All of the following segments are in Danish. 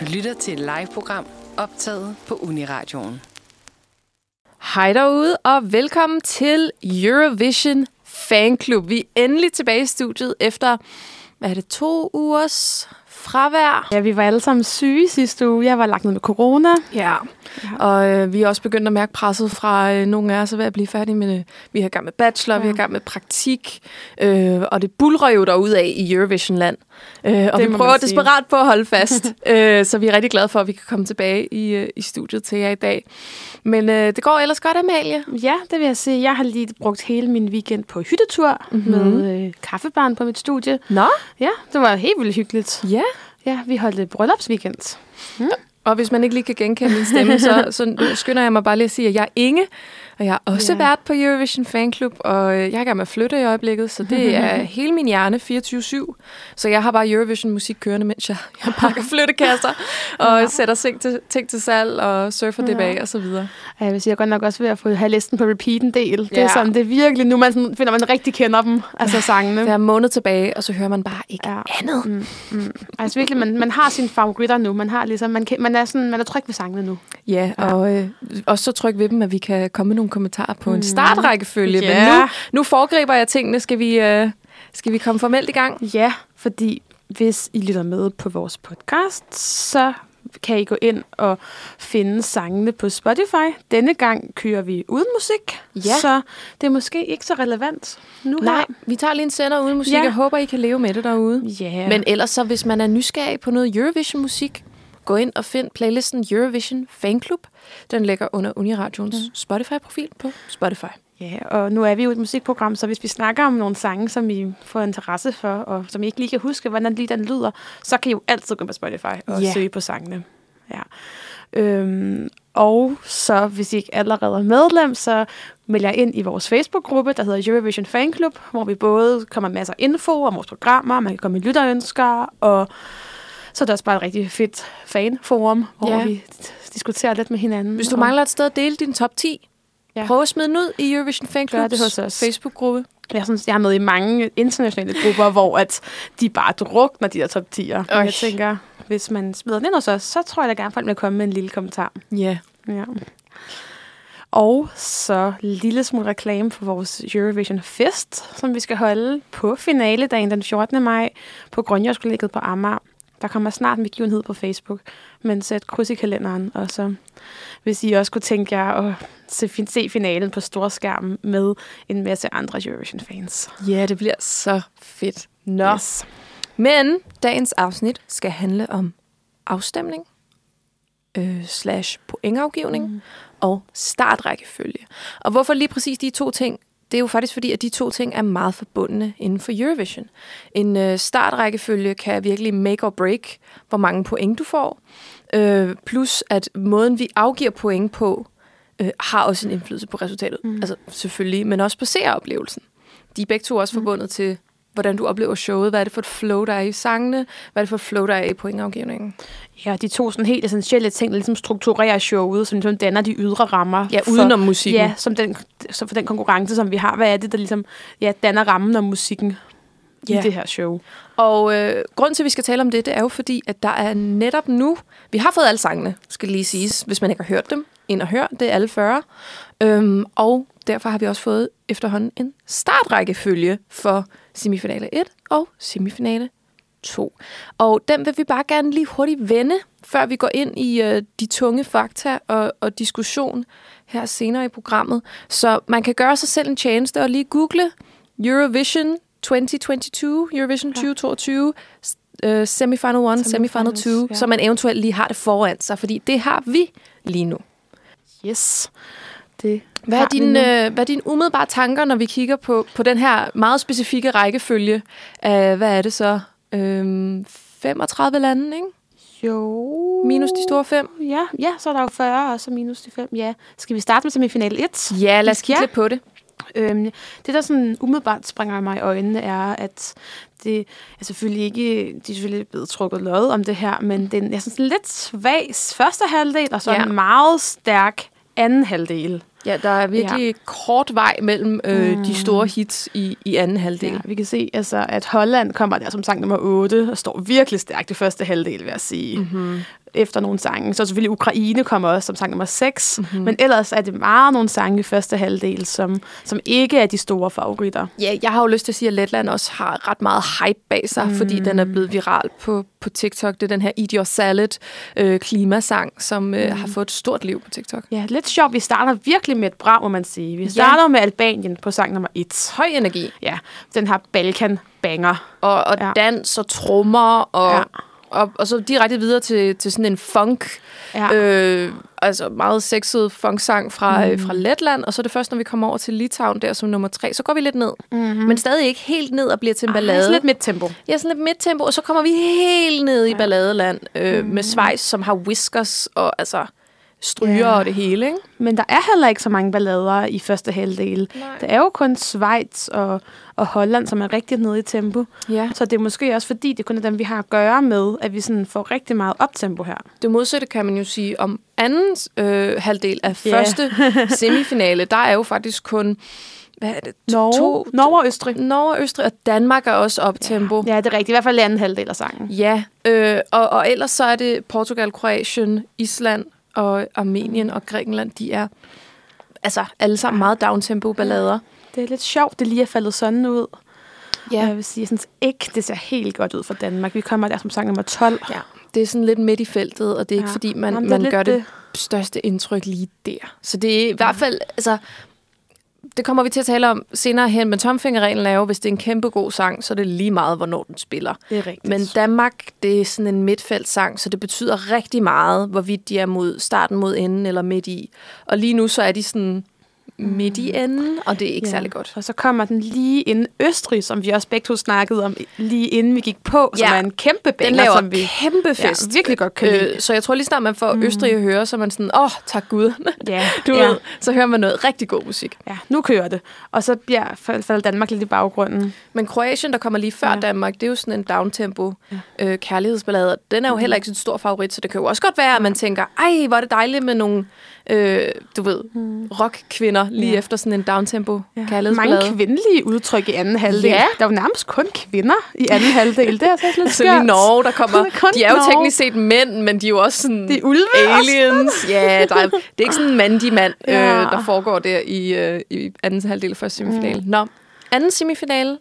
Du lytter til et live-program optaget på Uniradioen. Hej derude, og velkommen til Eurovision Fanclub. Vi er endelig tilbage i studiet efter, hvad er det, to ugers fravær. Ja, vi var alle sammen syge sidste uge. Jeg var lagt ned med corona. Ja, og øh, vi er også begyndt at mærke presset fra øh, nogle af os er ved at blive færdige med det. Vi har gang med bachelor, ja. vi har gang med praktik, øh, og det bulrer jo af i Eurovision-land. Øh, og Det vi prøver desperat på at holde fast, øh, så vi er rigtig glade for, at vi kan komme tilbage i, øh, i studiet til jer i dag. Men øh, det går ellers godt, Amalie. Ja, det vil jeg sige. Jeg har lige brugt hele min weekend på hyttetur Mhm. mm-hmm. med øh, kaffebaren på mit studie. Nå? Ja, det var helt vildt hyggeligt. Ja. Ja, vi holdt et bryllupsweekend. Og hvis man ikke lige kan genkende min stemme, så, så skynder jeg mig bare lige at sige, at jeg er Inge, og jeg er også Ja. vært på Eurovision Fanklub, og øh, jeg er i gang med at flytte i øjeblikket, så det er hele min hjerne 24-7. Så jeg har bare Eurovision musik kørende, mens jeg, jeg pakker flyttekasser, og sætter ting til, ting til salg, og surfer det Ja. bag, og så videre. Ja, Jeg vil sige, jeg er godt nok også ved at få have listen på repeat en del. Det Ja. er sådan, det er virkelig nu, man sådan, finder man rigtig kender dem, altså sangene. Der er måned tilbage, og så hører man bare ikke Ja. andet. Mm, mm. Altså virkelig, man, man har sine favoritter nu. Man, har ligesom, man, kan, man, er sådan, man er tryg ved sangene nu. Ja, og øh, også så tryg ved dem, at vi kan komme med nogle kommentarer på en startrækkefølge. Men Ja. nu, nu foregriber jeg tingene. Skal vi, øh, skal vi komme formelt i gang? Ja, fordi hvis I lytter med på vores podcast, så kan I gå ind og finde sangene på Spotify. Denne gang kører vi uden musik, Ja. så det er måske ikke så relevant nu Nej, her. vi tager lige en sender uden musik. Ja. Jeg håber, I kan leve med det derude. Ja, Men ellers så, hvis man er nysgerrig på noget Eurovision-musik, gå ind og find playlisten Eurovision Fanklub. Den ligger under Uniradions mm. Spotify-profil på Spotify. ja, og nu er vi jo et musikprogram, så hvis vi snakker om nogle sange, som I får interesse for, og som I ikke lige kan huske, hvordan lige den lyder, så kan I jo altid gå på Spotify og Ja. søge på sangene. Ja. Øhm, og så, hvis I ikke allerede er medlem, så meld jer ind i vores Facebook-gruppe, der hedder Eurovision Fanclub, hvor vi både kommer med masser af info om vores programmer, man kan komme med lytterønsker, og så er det også bare et rigtig fedt fanforum, hvor Ja. vi diskuterer lidt med hinanden. Hvis du mangler et sted at dele din top 10, ja. Prøv at smide den ud i Eurovision hos os. Facebook-gruppe. Jeg, synes, jeg er med i mange internationale grupper, hvor at de bare drukner de der top 10'er. Øj. Og jeg tænker, hvis man smider den ind hos os, så tror jeg da gerne, folk vil komme med en lille kommentar. Ja. Ja. Og så lille smule reklame for vores Eurovision Fest, som vi skal holde på finaledagen den 14. maj på Grønjørskollegiet på Amager. Der kommer snart en begivenhed på Facebook, men sæt kryds i kalenderen. Og så hvis I også kunne tænke jer at se, se finalen på storskærmen med en masse andre Eurovision-fans. ja, det bliver så fedt. Nå. Yes. Men dagens afsnit skal handle om afstemning, øh, slash pointafgivning mm. og startrækkefølge. Og hvorfor lige præcis de to ting? Det er jo faktisk fordi, at de to ting er meget forbundne inden for Eurovision. En øh, startrækkefølge kan virkelig make or break, hvor mange point du får. Øh, plus at måden, vi afgiver point på, øh, har også en indflydelse på resultatet. Mm. Altså selvfølgelig, men også på seeroplevelsen. De er begge to også mm. forbundet til, hvordan du oplever showet. Hvad er det for et flow, der er i sangene? Hvad er det for et flow, der er i pointafgivningen? Ja, de to sådan helt essentielle ting, der ligesom strukturerer showet, som ligesom danner de ydre rammer. Ja, udenom musikken. Ja, som den, så for den konkurrence, som vi har. Hvad er det, der ligesom ja, danner rammen om musikken Ja. i det her show? Og øh, grunden til, at vi skal tale om det, det er jo fordi, at der er netop nu... Vi har fået alle sangene, skal lige siges, hvis man ikke har hørt dem. Ind og hør, det er alle 40. Øhm, og derfor har vi også fået efterhånden en startrækkefølge for semifinale 1 og semifinale 2. Og den vil vi bare gerne lige hurtigt vende, før vi går ind i øh, de tunge fakta og, og diskussion her senere i programmet. Så man kan gøre sig selv en tjeneste og lige google Eurovision 2022, Eurovision 2022, s- øh, semifinal 1, semifinal 2, Semifinals, ja. så man eventuelt lige har det foran sig, fordi det har vi lige nu. Yes. Det Hvad er, din, øh, hvad er dine umiddelbare tanker, når vi kigger på, på den her meget specifikke rækkefølge af, hvad er det så, øhm, 35 lande, ikke? Jo. Minus de store fem? Ja, ja, så er der jo 40, og så minus de 5. Ja. Skal vi starte med semifinale 1? Ja, lad os kigge Ja. lidt på det. Øhm, det, der sådan umiddelbart springer mig i øjnene, er, at det er selvfølgelig ikke, de er selvfølgelig blevet trukket lod om det her, men den er sådan lidt svag første halvdel, og så Ja. en meget stærk anden halvdel. Ja, der er virkelig ja. kort vej mellem øh, mm. de store hits i, i anden halvdel. Ja, vi kan se, altså, at Holland kommer der som sang nummer 8, og står virkelig stærkt i første halvdel, vil jeg sige. Mm-hmm. Efter nogle sange. Så selvfølgelig Ukraine kommer også som sang nummer 6. Mm-hmm. Men ellers er det meget nogle sange i første halvdel, som, som ikke er de store favoritter. Ja, jeg har jo lyst til at sige, at Letland også har ret meget hype bag sig, mm. fordi den er blevet viral på, på TikTok. Det er den her Eat Your Salad øh, klimasang, som øh, mm. har fået et stort liv på TikTok. Ja, lidt sjovt. Vi starter virkelig med et brag, må man sige. Vi starter ja. med Albanien på sang nummer 1. Høj energi. Ja, den har Balkan banger. Og, og ja. dans og trommer og... Ja og, og så direkte videre til, til sådan en funk, ja. øh, altså meget sexet funk-sang fra, mm. fra Letland, og så er det først, når vi kommer over til Litauen der som nummer tre, så går vi lidt ned. Mm-hmm. Men stadig ikke helt ned og bliver til en ballade. Ej, lidt midt-tempo. Ja, sådan lidt midt-tempo, og så kommer vi helt ned i ja. balladeland øh, mm. med Schweiz, som har whiskers og altså stryger ja. og det hele, ikke? Men der er heller ikke så mange ballader i første halvdel. Nej. Der er jo kun Schweiz og, og Holland, som er rigtig nede i tempo. Ja. Så det er måske også fordi, det kun er dem, vi har at gøre med, at vi sådan får rigtig meget optempo her. Det modsatte kan man jo sige om anden øh, halvdel af yeah. første semifinale. Der er jo faktisk kun hvad er det? Norge, to, Norge og Østrig. Norge og Østrig, og Danmark er også op tempo. Ja, ja det er rigtigt. I hvert fald anden halvdel af sangen. Ja, øh, og, og ellers så er det Portugal, Kroatien, Island og Armenien og Grækenland, de er altså alle sammen meget downtempo ballader. Det er lidt sjovt, det lige er faldet sådan ud. Ja. Jeg vil sige, jeg synes ikke, det ser helt godt ud for Danmark. Vi kommer der som sang nummer 12. Ja, det er sådan lidt midt i feltet, og det er ja. ikke fordi, man, Jamen, man gør det, det største indtryk lige der. Så det er i hvert fald, altså, det kommer vi til at tale om senere hen, men tomfingerreglen er jo, hvis det er en kæmpe god sang, så er det lige meget, hvornår den spiller. Det er rigtigt. Men Danmark, det er sådan en midtfeltsang, så det betyder rigtig meget, hvorvidt de er mod starten mod enden eller midt i. Og lige nu så er de sådan midt i enden, og det er ikke ja. særlig godt. Og så kommer den lige inden Østrig, som vi også begge to snakkede om, lige inden vi gik på, ja. som er en kæmpe banger, Den laver som vi kæmpe fest. Ja, virkelig godt kan øh, Så jeg tror lige snart, man får mm. Østrig at høre, så er man sådan, åh, oh, tak Gud. Ja. du ja. ved, så hører man noget rigtig god musik. Ja, nu kører det. Og så bliver falder Danmark lidt i baggrunden. Men Kroatien, der kommer lige før ja. Danmark, det er jo sådan en downtempo ja. øh, kærlighedsballade. Den er jo mm. heller ikke en stor favorit, så det kan jo også godt være, at man tænker, ej, hvor er det dejligt med nogle øh, du ved, mm. rock-kvinder lige ja. efter sådan en downtempo ja. kærlighedsballade. Mange kvindelige udtryk i anden halvdel. Ja. Der er jo nærmest kun kvinder i anden halvdel. Det er så lidt skørt. Så lige Norge, der kommer... de er jo Norge. teknisk set mænd, men de er jo også sådan... De er ulve aliens. ja, der er, det er ikke sådan en mandig mand, ja. øh, der foregår der i, øh, i anden halvdel af første semifinale. Mm. Nå, anden semifinale.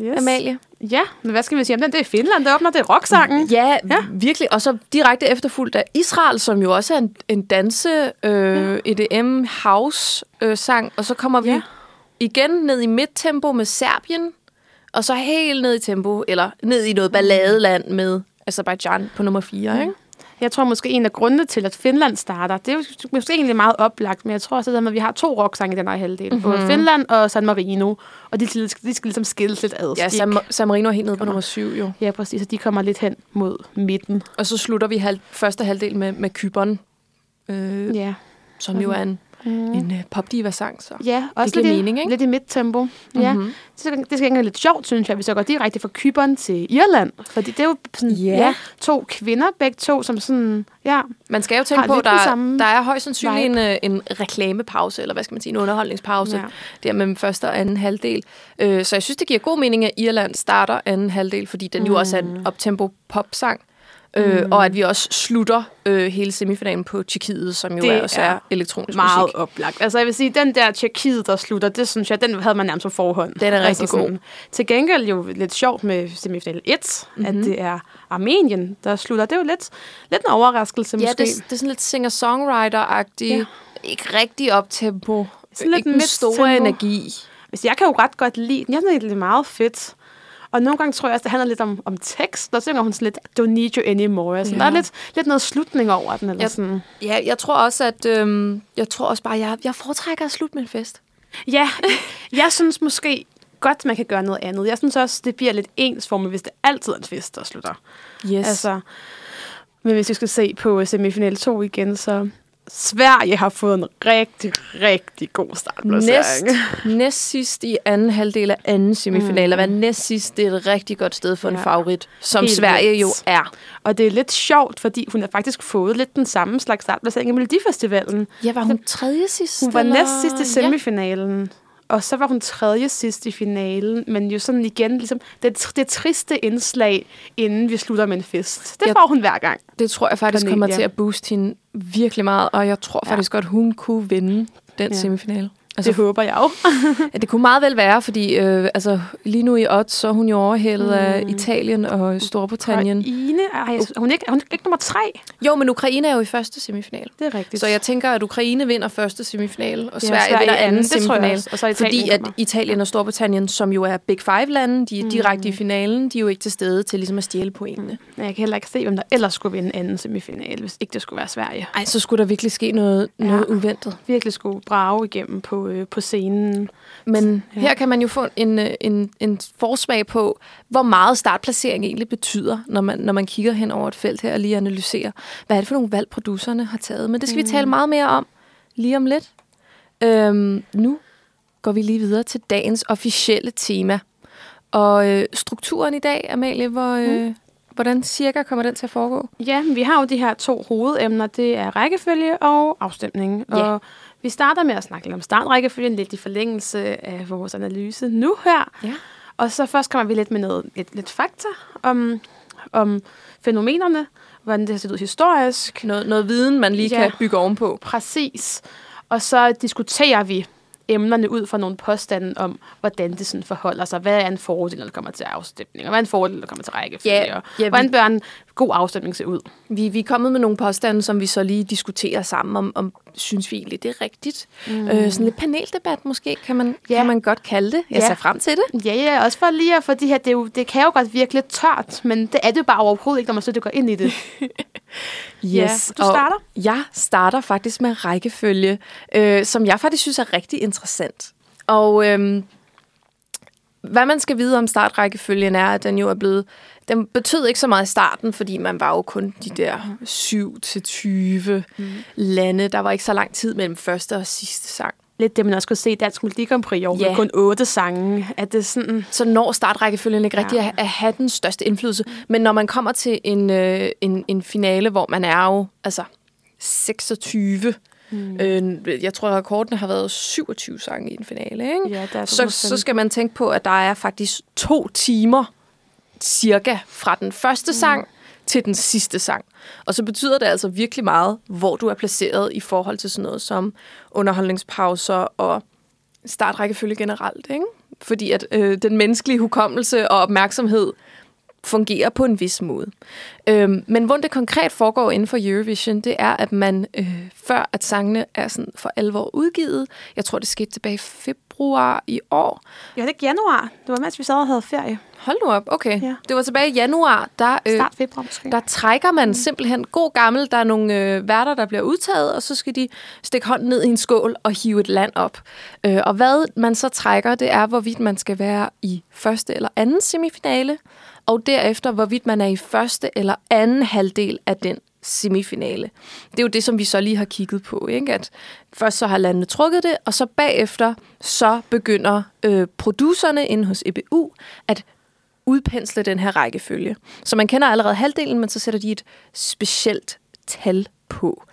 Yes. Amalie. Ja, men hvad skal vi sige om den? Det er Finland, der åbner, det er rocksangen. Ja, ja, virkelig. Og så direkte efterfulgt af Israel, som jo også er en, en danse øh, ja. EDM house øh, sang. Og så kommer vi ja. igen ned i midttempo med Serbien, og så helt ned i tempo, eller ned i noget balladeland med Azerbaijan på nummer 4, ja. ikke? Jeg tror måske en af grundene til, at Finland starter, det er måske egentlig meget oplagt, men jeg tror også, at vi har to rocksange i den her halvdel. Mm-hmm. Både Finland og San Marino, og de, de skal ligesom skilles lidt ad. Ja, San, San Marino er helt nede på nummer syv, jo. Ja, præcis, og de kommer lidt hen mod midten. Og så slutter vi halv, første halvdel med, med Kyberen, øh, ja. som jo er en mm. en uh, popdiva-sang, så ja, også det giver lidt mening, ikke? lidt i midttempo. Mm-hmm. Ja. Det, skal, det skal ikke lidt sjovt, synes jeg, hvis jeg går direkte fra Kyberen til Irland. Fordi det er jo sådan, yeah. ja, to kvinder, begge to, som sådan, ja, Man skal jo tænke på, der, der er højst sandsynligt en, øh, en reklamepause, eller hvad skal man sige, en underholdningspause, ja. der mellem første og anden halvdel. Uh, så jeg synes, det giver god mening, at Irland starter anden halvdel, fordi den mm. jo også er en optempo popsang. Øh, mm. Og at vi også slutter øh, hele semifinalen på Tjekkiet, som jo det også er, er elektronisk meget musik. oplagt. Altså jeg vil sige, den der Tjekkiet, der slutter, det synes jeg, den havde man nærmest på forhånd. Den er altså rigtig sådan, god. Til gengæld jo lidt sjovt med semifinal 1, mm-hmm. at det er Armenien, der slutter. Det er jo lidt, lidt en overraskelse ja, måske. Ja, det, det er sådan lidt singer-songwriter-agtigt. Ja. Ikke rigtig op-tempo. Sådan ikke lidt den store energi. Hvis jeg kan jo ret godt lide den. Jeg synes, det er meget fedt. Og nogle gange tror jeg også, det handler lidt om, om tekst. Der synger hun sådan lidt, don't need you anymore. Sådan. Ja. Der er lidt, lidt noget slutning over den. Eller jeg, sådan. Ja, jeg tror også, at øhm, jeg tror også bare, jeg, jeg foretrækker at slutte med en fest. Ja, jeg synes måske godt, man kan gøre noget andet. Jeg synes også, det bliver lidt ensformigt, hvis det altid er en fest, der slutter. Yes. Altså, men hvis vi skal se på semifinal 2 igen, så Sverige har fået en rigtig, rigtig god start. Næst, næst sidst i anden halvdel af anden semifinal. Mm. Være næst sidst, det er et rigtig godt sted for ja. en favorit, som Helt Sverige lidt. jo er. Og det er lidt sjovt, fordi hun har faktisk fået lidt den samme slags startplacering i Melodifestivalen. Ja, var hun tredje sidst? Hun var eller? næst sidst i semifinalen. Ja. Og så var hun tredje sidst i finalen, men jo sådan igen, ligesom det, det triste indslag, inden vi slutter med en fest. Det Jeg- får hun hver gang. Det tror jeg faktisk Cornelia. kommer til at booste hende virkelig meget, og jeg tror Ja. faktisk godt, hun kunne vinde den ja. semifinale. Altså, det håber jeg jo. Ja, det kunne meget vel være, fordi øh, altså, lige nu i odds, så er hun jo overhældet mm. af Mm. Italien og Storbritannien. Ine, ej, er hun ikke, er hun ikke nummer tre? Jo, men Ukraine er jo i første semifinal. Det er rigtigt. Så jeg tænker, at Ukraine vinder første semifinal, og Ja, Sverige, Sverige vinder anden, semifinal. Og så er Fordi Italien at. Italien og Storbritannien, som jo er Big Five-lande, de er Mm. direkte i finalen, de er jo ikke til stede til ligesom at stjæle pointene. Men jeg kan heller ikke se, hvem der ellers skulle vinde anden semifinal, hvis ikke det skulle være Sverige. Ej, så skulle der virkelig ske noget, Ja. noget uventet. Virkelig skulle brage igennem på, øh, på scenen. Men Ja. her kan man jo få en, øh, en, en forsmag på, hvor meget startplacering egentlig betyder, når man, når man kigger hen over et felt her og lige analyserer, hvad er det for nogle valg, producerne har taget. Men det skal mm. vi tale meget mere om lige om lidt. Øhm, nu går vi lige videre til dagens officielle tema. Og øh, strukturen i dag, Amalie, hvor, øh, Mm. hvordan cirka kommer den til at foregå? Ja, vi har jo de her to hovedemner. Det er rækkefølge og afstemning. Ja. Og vi starter med at snakke lidt om startrækkefølgen, lidt i forlængelse af vores analyse nu her. Ja. Og så først kommer vi lidt med noget, lidt, lidt fakta om, om fænomenerne, hvordan det har set ud historisk. Noget, noget viden, man lige Ja. kan bygge ovenpå. Præcis. Og så diskuterer vi emnerne ud fra nogle påstande om, hvordan det sådan forholder sig. Hvad er en fordel, når det kommer til afstemning? Og hvad er en fordel, når det kommer til rækkefølge? Ja, og ja, vi- hvordan bør en god afstemning se ud? Vi, vi er kommet med nogle påstande, som vi så lige diskuterer sammen, om, om synes vi egentlig, det er rigtigt. Mm. Øh, sådan lidt paneldebat måske, kan man, Ja. ja. kan man godt kalde det. Jeg Ja. ser frem til det. Ja, ja, også for lige at få de her, det, er jo, det kan jo godt virke lidt tørt, men det er det jo bare overhovedet ikke, når man så går ind i det. Yes. du starter? Og jeg starter faktisk med rækkefølge, øh, som jeg faktisk synes er rigtig interessant. Og øhm, hvad man skal vide om startrækkefølgen er, at den jo er blevet... Den betød ikke så meget i starten, fordi man var jo kun de der 7-20 mm. lande. Der var ikke så lang tid mellem første og sidste sang. Lidt det, man også kunne se i Dansk Melodi Grand Prix i år, Ja. med kun otte sange. Er det sådan... så når startrækkefølgen ikke rigtig Ja. ja. at, at have den største indflydelse. Men når man kommer til en, øh, en, en finale, hvor man er jo altså 26, mm. øh, jeg tror, at rekorden har været 27 sange i en finale, ikke? Ja, er så, så skal man tænke på, at der er faktisk to timer cirka fra den første sang til den sidste sang. Og så betyder det altså virkelig meget, hvor du er placeret i forhold til sådan noget som underholdningspauser og startrækkefølge generelt. Ikke? Fordi at øh, den menneskelige hukommelse og opmærksomhed fungerer på en vis måde. Øhm, men hvordan det konkret foregår inden for Eurovision, det er, at man øh, før at sangene er sådan for alvor udgivet, jeg tror det skete tilbage i februar i år, Ja, det er januar. Det var mens vi sad og havde ferie. Hold nu op, okay. Ja. Det var tilbage i januar, der, øh, Start februar måske. der trækker man mm. simpelthen god gammel. Der er nogle øh, værter, der bliver udtaget, og så skal de stikke hånden ned i en skål og hive et land op. Øh, og hvad man så trækker, det er, hvorvidt man skal være i første eller anden semifinale, og derefter, hvorvidt man er i første eller anden halvdel af den semifinale. Det er jo det, som vi så lige har kigget på. Ikke? At først så har landene trukket det, og så bagefter så begynder øh, producerne inde hos EBU at udpensle den her rækkefølge. Så man kender allerede halvdelen, men så sætter de et specielt tal på.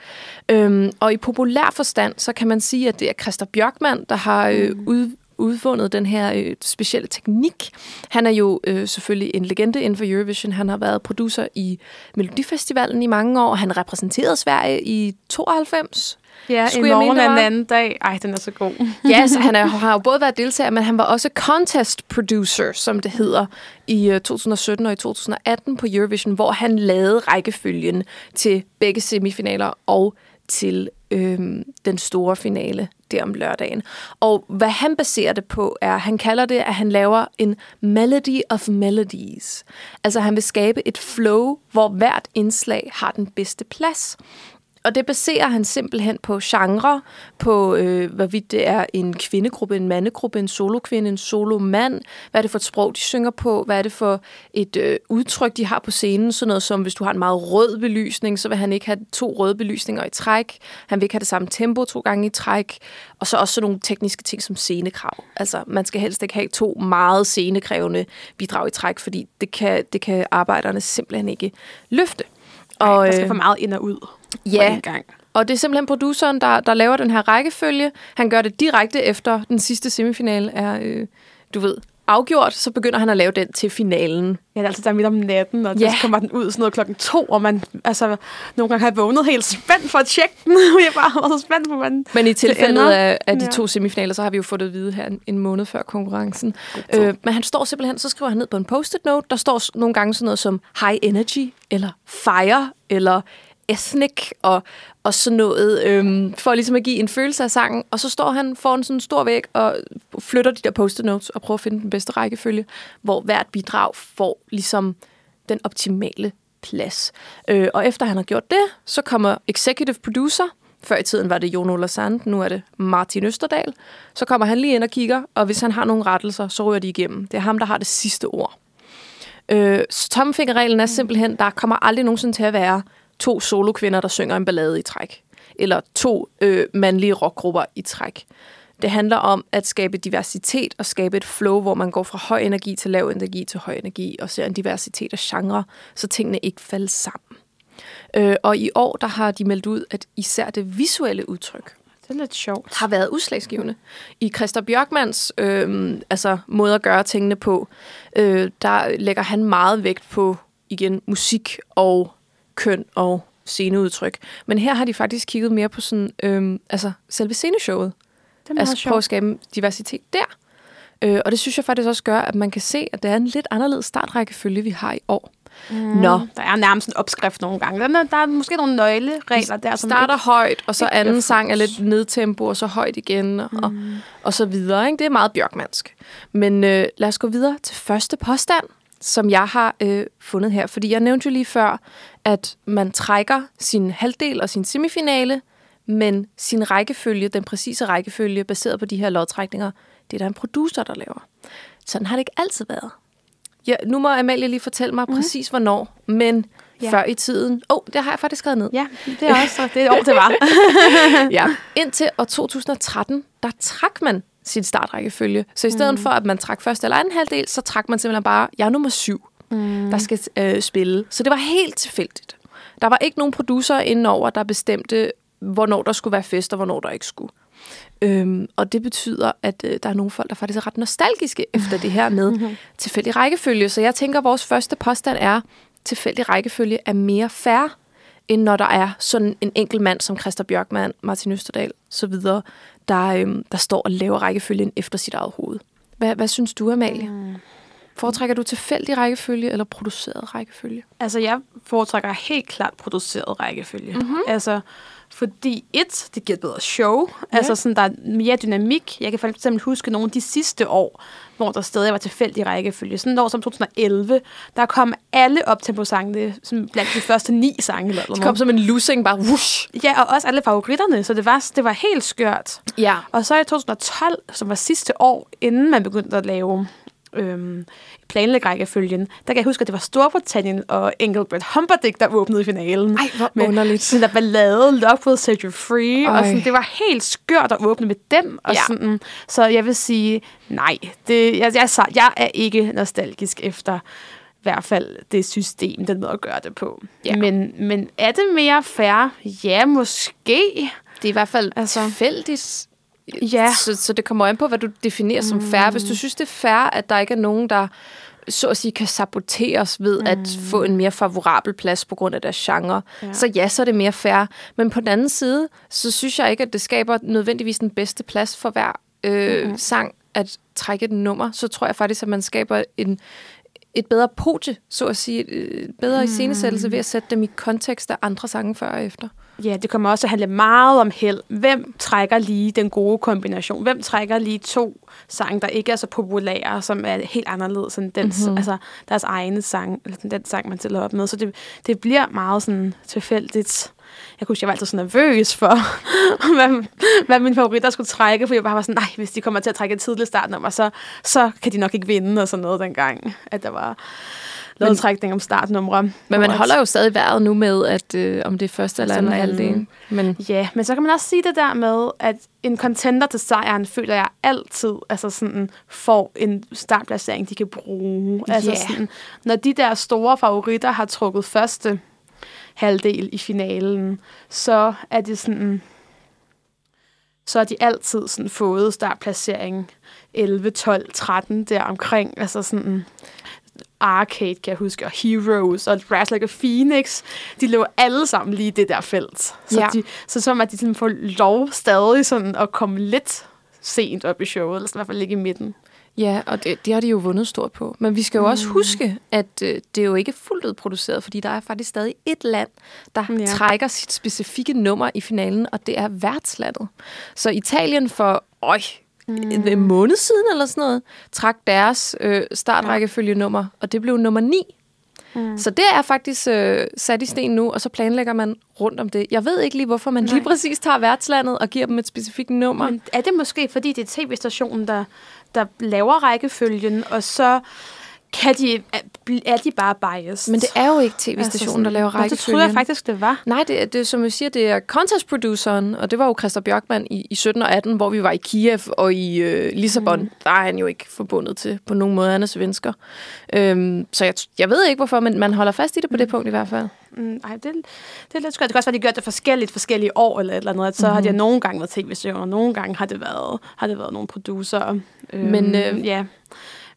Øhm, og i populær forstand, så kan man sige, at det er Christer Bjørkman, der har øh, ud, udvundet den her øh, specielle teknik. Han er jo øh, selvfølgelig en legende inden for Eurovision. Han har været producer i Melodifestivalen i mange år. Han repræsenterede Sverige i 92. ja, skulle i morgen mene, det en var. anden dag. Ej, den er så god. Ja, så han er, har jo både været deltager, men han var også contest producer, som det hedder, i øh, 2017 og i 2018 på Eurovision, hvor han lavede rækkefølgen til begge semifinaler og til øhm, den store finale der om lørdagen. Og hvad han baserer det på, er, han kalder det, at han laver en melody of melodies. Altså han vil skabe et flow, hvor hvert indslag har den bedste plads. Og det baserer han simpelthen på genre, på øh, hvorvidt det er en kvindegruppe, en mandegruppe, en solokvinde, en solomand, hvad er det for et sprog, de synger på, hvad er det for et øh, udtryk, de har på scenen, sådan noget som, hvis du har en meget rød belysning, så vil han ikke have to røde belysninger i træk, han vil ikke have det samme tempo to gange i træk, og så også sådan nogle tekniske ting som scenekrav. Altså, man skal helst ikke have to meget scenekrævende bidrag i træk, fordi det kan, det kan arbejderne simpelthen ikke løfte. Og, Ej, der skal øh, for meget ind og ud Ja, en gang. og det er simpelthen produceren, der, der laver den her rækkefølge. Han gør det direkte efter den sidste semifinale er, øh, du ved, afgjort, så begynder han at lave den til finalen. Ja, det er altså der midt om natten, og Ja. så kommer den ud sådan noget klokken to, og man, altså, nogle gange har jeg vågnet helt spændt for at tjekke den, og jeg bare var så spændt på, hvordan Men i tilfældet af, af de Ja. to semifinaler, så har vi jo fået det at vide her en, en måned før konkurrencen. Øh, men han står simpelthen, så skriver han ned på en post-it note, der står nogle gange sådan noget som high energy, eller fire, eller ethnic, og, og sådan noget, øhm, for ligesom at give en følelse af sangen. Og så står han foran sådan en stor væg og flytter de der post-it notes og prøver at finde den bedste rækkefølge, hvor hvert bidrag får ligesom den optimale plads. Øh, og efter han har gjort det, så kommer executive producer, før i tiden var det Jon Ola Sand, nu er det Martin Østerdal. Så kommer han lige ind og kigger, og hvis han har nogle rettelser, så ryger de igennem. Det er ham, der har det sidste ord. Øh, så tommelfingerreglen er simpelthen, der kommer aldrig nogensinde til at være to solokvinder, der synger en ballade i træk. Eller to øh, mandlige rockgrupper i træk. Det handler om at skabe diversitet og skabe et flow, hvor man går fra høj energi til lav energi til høj energi, og ser en diversitet af genre, så tingene ikke falder sammen. Øh, og i år, der har de meldt ud, at især det visuelle udtryk Det er lidt sjovt. har været udslagsgivende. I Christa Bjørkmans øh, altså, måde at gøre tingene på, øh, der lægger han meget vægt på igen musik og køn og sceneudtryk. Men her har de faktisk kigget mere på sådan, øh, altså, selve sceneshowet. Det Altså prøve at sjovt. skabe diversitet der. Øh, og det synes jeg faktisk også gør, at man kan se, at det er en lidt anderledes startrækkefølge, vi har i år. Mm. Nå, Der er nærmest en opskrift nogle gange. Der er, der er måske nogle nøgleregler der, som starter ikke... højt, og så anden bliver sang er lidt nedtempo, og så højt igen, og, mm. og så videre. Ikke? Det er meget bjørkmansk. Men øh, lad os gå videre til første påstand, som jeg har øh, fundet her. Fordi jeg nævnte jo lige før, at man trækker sin halvdel og sin semifinale, men sin rækkefølge, den præcise rækkefølge, baseret på de her lodtrækninger, det er der en producer, der laver. Sådan har det ikke altid været. Ja, nu må Amalie lige fortælle mig mm. præcis, hvornår, men Ja. før i tiden... Åh, oh, det har jeg faktisk skrevet ned. Ja, det er også det et år, det var. ja. Indtil år 2013, der trak man sin startrækkefølge. Så i stedet mm. for, at man trak første eller anden halvdel, så trak man simpelthen bare, jeg er nummer syv, mm. der skal øh, spille. Så det var helt tilfældigt. Der var ikke nogen producer indenover, der bestemte, hvornår der skulle være fest, og hvornår der ikke skulle. Øhm, og det betyder, at øh, der er nogle folk, der faktisk er ret nostalgiske efter det her med tilfældig rækkefølge. Så jeg tænker, at vores første påstand er, tilfældig rækkefølge er mere fair, end når der er sådan en enkelt mand som Christa Bjørkman, Martin Østerdal så videre, der, øhm, der står og laver rækkefølgen efter sit eget hoved. Hvad, hvad synes du, Amalie? Mm. Foretrækker du tilfældig rækkefølge eller produceret rækkefølge? Altså, jeg foretrækker helt klart produceret rækkefølge. Mm-hmm. Altså, fordi et, det giver et bedre show. Ja. Altså, sådan, der er mere dynamik. Jeg kan for eksempel huske nogle af de sidste år, hvor der stadig var tilfældig rækkefølge. Sådan et år som 2011, der kom alle op til på sangene, som blandt de første ni sange. Eller Det kom som en lussing, bare whoosh. Ja, og også alle favoritterne, så det var, det var helt skørt. Ja. Og så i 2012, som var sidste år, inden man begyndte at lave øhm, planlægge rækkefølgen, der kan jeg huske, at det var Storbritannien og Engelbert Humperdinck, der åbnede finalen. Ej, hvor med underligt. Sådan der ballade, Love Will Set You Free, Ej. og sådan, det var helt skørt at åbne med dem. Og Ja. sådan, så jeg vil sige, nej, det, jeg, jeg, jeg, jeg er ikke nostalgisk efter i hvert fald det system, den måde at gøre det på. Ja. Men, men er det mere fair? Ja, måske. Det er i hvert fald altså, tilfældigt. Ja. Så, så det kommer an på, hvad du definerer som fair. Hvis du synes, det er fair, at der ikke er nogen, der så at sige, kan saboteres ved mm. at få en mere favorabel plads på grund af deres genre. Ja. Så ja, så er det mere fair. Men på den anden side, så synes jeg ikke, at det skaber nødvendigvis den bedste plads for hver øh, mm. sang at trække et nummer. Så tror jeg faktisk, at man skaber en, et bedre podie, så at sige, et bedre iscenesættelse ved at sætte dem i kontekst af andre sange før og efter. Ja, det kommer også at handle meget om held. Hvem trækker lige den gode kombination? Hvem trækker lige to sange, der ikke er så populære, som er helt anderledes end Mhm. mm-hmm. altså deres egne sang, eller den sang, man stiller op med. Så det, det bliver meget sådan tilfældigt. Jeg kunne huske, jeg var altid så nervøs for, hvad, hvad mine favoritter skulle trække, for jeg bare var sådan, nej, hvis de kommer til at trække et tidligt startnummer, så, så kan de nok ikke vinde, og sådan noget dengang, at der var lodtrækning om startnumre. Men man holder jo stadig vejret nu med, at øh, om det er første eller anden halvdel. Men Ja, men så kan man også sige det der med, at en contender til sejren, føler jeg altid, altså sådan, får en startplacering, de kan bruge. Altså Ja. sådan, når de der store favoritter har trukket første, halvdel i finalen, så er det sådan, så har de altid sådan fået startplacering 11, 12, 13 der omkring. Altså sådan Arcade, kan jeg huske, og Heroes, og Razlik og Phoenix, de lå alle sammen lige i det der felt. Så, Ja. de, så som at de sådan får lov stadig sådan at komme lidt sent op i showet, eller sådan i hvert fald ligge i midten. Ja, og det, det har de jo vundet stort på. Men vi skal jo også huske, at øh, det er jo ikke fuldt ud produceret, fordi der er faktisk stadig et land, der Ja. trækker sit specifikke nummer i finalen, og det er værtslandet. Så Italien for øj, mm. en måned siden eller sådan noget, trak deres øh, startrækkefølge nummer, og det blev nummer 9. Mm. Så det er faktisk øh, sat i sten nu, og så planlægger man rundt om det. Jeg ved ikke lige, hvorfor man Nej. lige præcis tager værtslandet og giver dem et specifikt nummer. Men er det måske, fordi det er tv-stationen, der, der laver rækkefølgen, og så kan de, er, de bare biased? Men det er jo ikke tv-stationen, Altså der laver Nå, Det rækkefølgen. troede jeg faktisk, det var. Nej, det, det som jeg siger, det er contest-produceren, og det var jo Christa Bjørkman i, i 17 og 18, hvor vi var i Kiev og i øh, Lissabon. Mm. Der er han jo ikke forbundet til på nogen måde, han er svensker. Øhm, så jeg, jeg ved ikke, hvorfor, men man holder fast i det på det punkt i hvert fald. Mm, ej, det, det er lidt skørt. Det kan også være, at de gør det forskelligt forskellige år eller et eller andet. At så mm-hmm. har de nogle gange været tv-stationer, og nogle gange har det været, har det været nogle producer. Øhm, Men, øh, ja.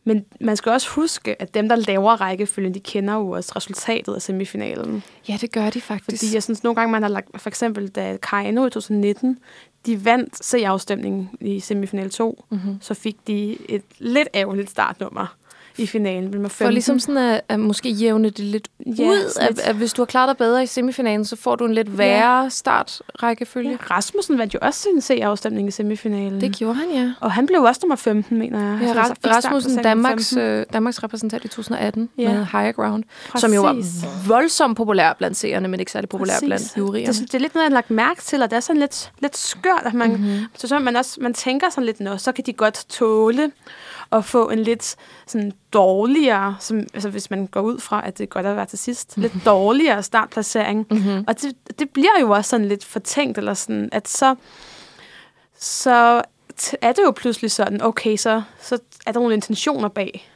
Men man skal også huske, at dem, der laver rækkefølgen, de kender jo også resultatet af semifinalen. Ja, det gør de faktisk. Fordi jeg synes, nogle gange man har lagt, for eksempel da Kajano i 2019, de vandt C-afstemningen i semifinal 2, mm-hmm. så fik de et lidt ærgerligt startnummer i finalen. Nummer For 15. ligesom sådan at, at måske jævne det lidt Ja, ud, at, at hvis du har klaret dig bedre i semifinalen, så får du en lidt værre startrækkefølge. ja, Rasmussen vandt jo også en C-afstemning i semifinalen. Det gjorde han, ja. Og han blev også nummer 15, mener jeg. Ja, Så Ras- fik startplaceringen Rasmussen, Danmarks, 15. øh, Danmarks repræsentant i 2018 Ja. ja. med Higher Ground, Præcis. som jo var voldsomt populær blandt seerne, men ikke særlig populær Præcis. blandt jurierne. Det, det er lidt noget, jeg har lagt mærke til, og det er sådan lidt, lidt skørt, at man, Mhm. mm-hmm. så, så man, også, man tænker sådan lidt, nå, så kan de godt tåle at få en lidt sådan dårligere, som, altså hvis man går ud fra, at det er godt at være til sidst, lidt dårligere startplacering. Mm-hmm. Og det, det bliver jo også sådan lidt fortænkt, eller sådan, at så, så er det jo pludselig sådan, okay, så, så er der nogle intentioner bag.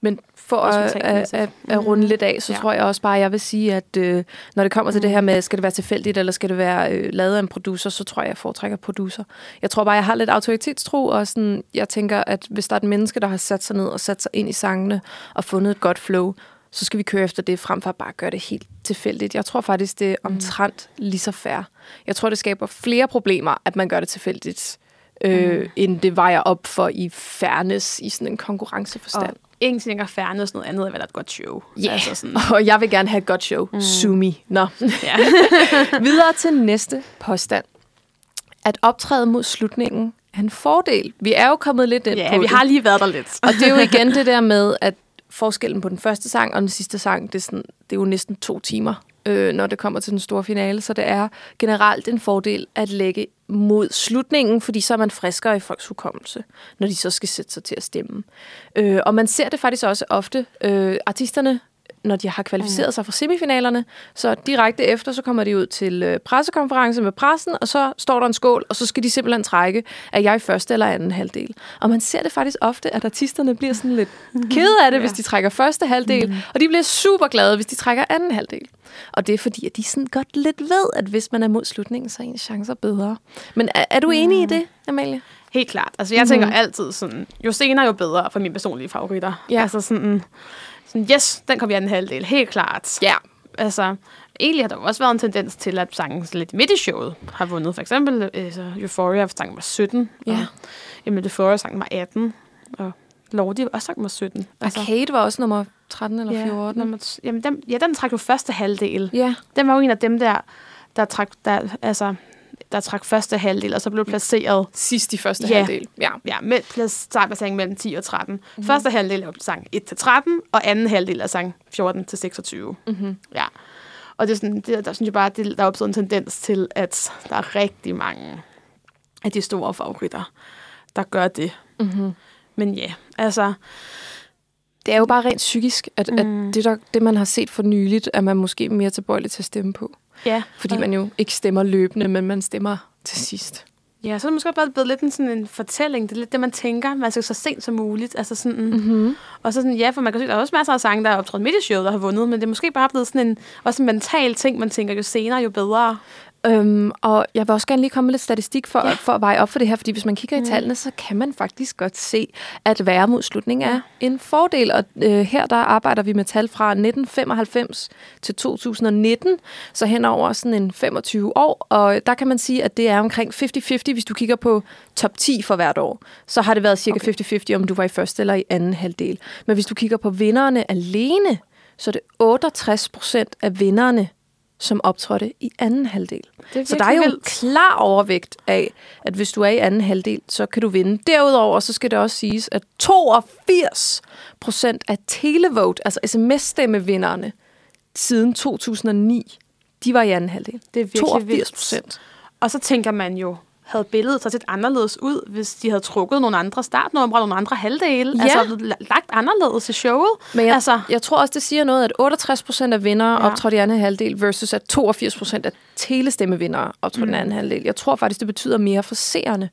Men for at, at, at, at runde lidt af, så Ja. tror jeg også bare, at jeg vil sige, at øh, når det kommer til det her med, skal det være tilfældigt, eller skal det være øh, lavet af en producer, så tror jeg, jeg foretrækker producer. Jeg tror bare, jeg har lidt autoritetstro, og sådan, jeg tænker, at hvis der er et menneske, der har sat sig ned og sat sig ind i sangene, og fundet et godt flow, så skal vi køre efter det, frem for at bare gøre det helt tilfældigt. Jeg tror faktisk, det er omtrent lige så fair. Jeg tror, det skaber flere problemer, at man gør det tilfældigt, øh, end det vejer op for i fairness i sådan en konkurrenceforstand. Og en ting er fairness, noget andet er, hvad der er et godt show. Ja, Altså sådan, og jeg vil gerne have et godt show. Mm. Sumi. Nå. ja. Videre til næste påstand. At optræde mod slutningen er en fordel. Vi er jo kommet lidt ind ja, på vi det. har lige været der lidt. Og det er jo igen det der med, at forskellen på den første sang og den sidste sang, det er, sådan, det er jo næsten to timer, øh, når det kommer til den store finale. Så det er generelt en fordel at lægge mod slutningen, fordi så er man friskere i folks hukommelse, når de så skal sætte sig til at stemme. Øh, og man ser det faktisk også ofte. Øh, artisterne når de har kvalificeret sig for semifinalerne, så direkte efter, så kommer de ud til øh, pressekonference med pressen, og så står der en skål, og så skal de simpelthen trække, at jeg er i første eller anden halvdel. Og man ser det faktisk ofte, at artisterne bliver sådan lidt kede af det, hvis de trækker første halvdel, og de bliver super glade, hvis de trækker anden halvdel. Og det er fordi, at de sådan godt lidt ved, at hvis man er mod slutningen, så er ens chancer bedre. Men er, er du enig i det, Amalie? Helt klart. Altså, jeg tænker altid sådan, jo senere, jo bedre for mine personlige favoritter. Ja. Altså sådan, sådan, yes, den kom i anden halvdel. Helt klart. Ja. Altså, egentlig har der også været en tendens til, at sangen lidt midt i showet har vundet. For eksempel altså, Euphoria, sangen var 17. Ja. Og Emil Euphoria, sangen var 18. Og Lordi også sangen var 17. Arcade var også nummer 13 eller 14. Altså- Ja, nummer, t- jamen, den, ja, den trak jo første halvdel. Ja. Den var jo en af dem der, der trak, der, altså, der trak første halvdel, og så blev placeret Sidst i første Ja. halvdel. Ja. ja, med plads, startplacering mellem 10 og 13. Mm-hmm. Første halvdel er sang 1 til 13, og anden halvdel er sang 14 til 26. Mm-hmm. Ja. Og det er sådan, det, der synes jeg bare, det, der er opstået en tendens til, at der er rigtig mange af de store favoritter, der gør det. Mm-hmm. Men ja, altså, Det er jo bare rent psykisk, at. Mm. at det, der, det, man har set for nyligt, er man måske mere tilbøjelig til at stemme på. Ja. Fordi man jo ikke stemmer løbende, men man stemmer til sidst. Ja, så er det måske bare blevet lidt en, sådan en fortælling. Det er lidt det, man tænker. Man skal så sent som muligt. Altså sådan, Mm-hmm. Og så sådan, ja, for man kan se, der er også masser af sange, der er optrådt midt i showet, der har vundet, men det er måske bare blevet sådan en, også en mental ting, man tænker, jo senere, jo bedre. Øhm, og jeg vil også gerne lige komme med lidt statistik for, Ja. for at veje op for det her, fordi hvis man kigger mm. i tallene, så kan man faktisk godt se, at være mod slutningen er en fordel. Og øh, her der arbejder vi med tal fra 1995 til 2019, så hen over sådan en 25 år. Og der kan man sige, at det er omkring 50-50, hvis du kigger på top 10 for hvert år. Så har det været cirka okay. 50-50, om du var i første eller i anden halvdel. Men hvis du kigger på vinderne alene, så er det 68 procent af vinderne, som optrådte i anden halvdel. Så der er jo en vildt. klar overvægt af, at hvis du er i anden halvdel, så kan du vinde. Derudover så skal det også siges, at 82 procent af televote, altså sms-stemmevinderne, siden 2009, de var i anden halvdel. Det er virkelig 82 vildt. procent. Og så tænker man jo, havde billedet så set anderledes ud, hvis de havde trukket nogle andre startnumre, nogle andre halvdele, Ja. altså blevet la- lagt anderledes i showet. Men jeg, altså, altså, jeg tror også, det siger noget, at 68 procent af vindere Ja. ja. optrådte i anden halvdel, versus at 82 procent af telestemmevindere optrådte mm. i anden halvdel. Jeg tror faktisk, det betyder mere for seerne,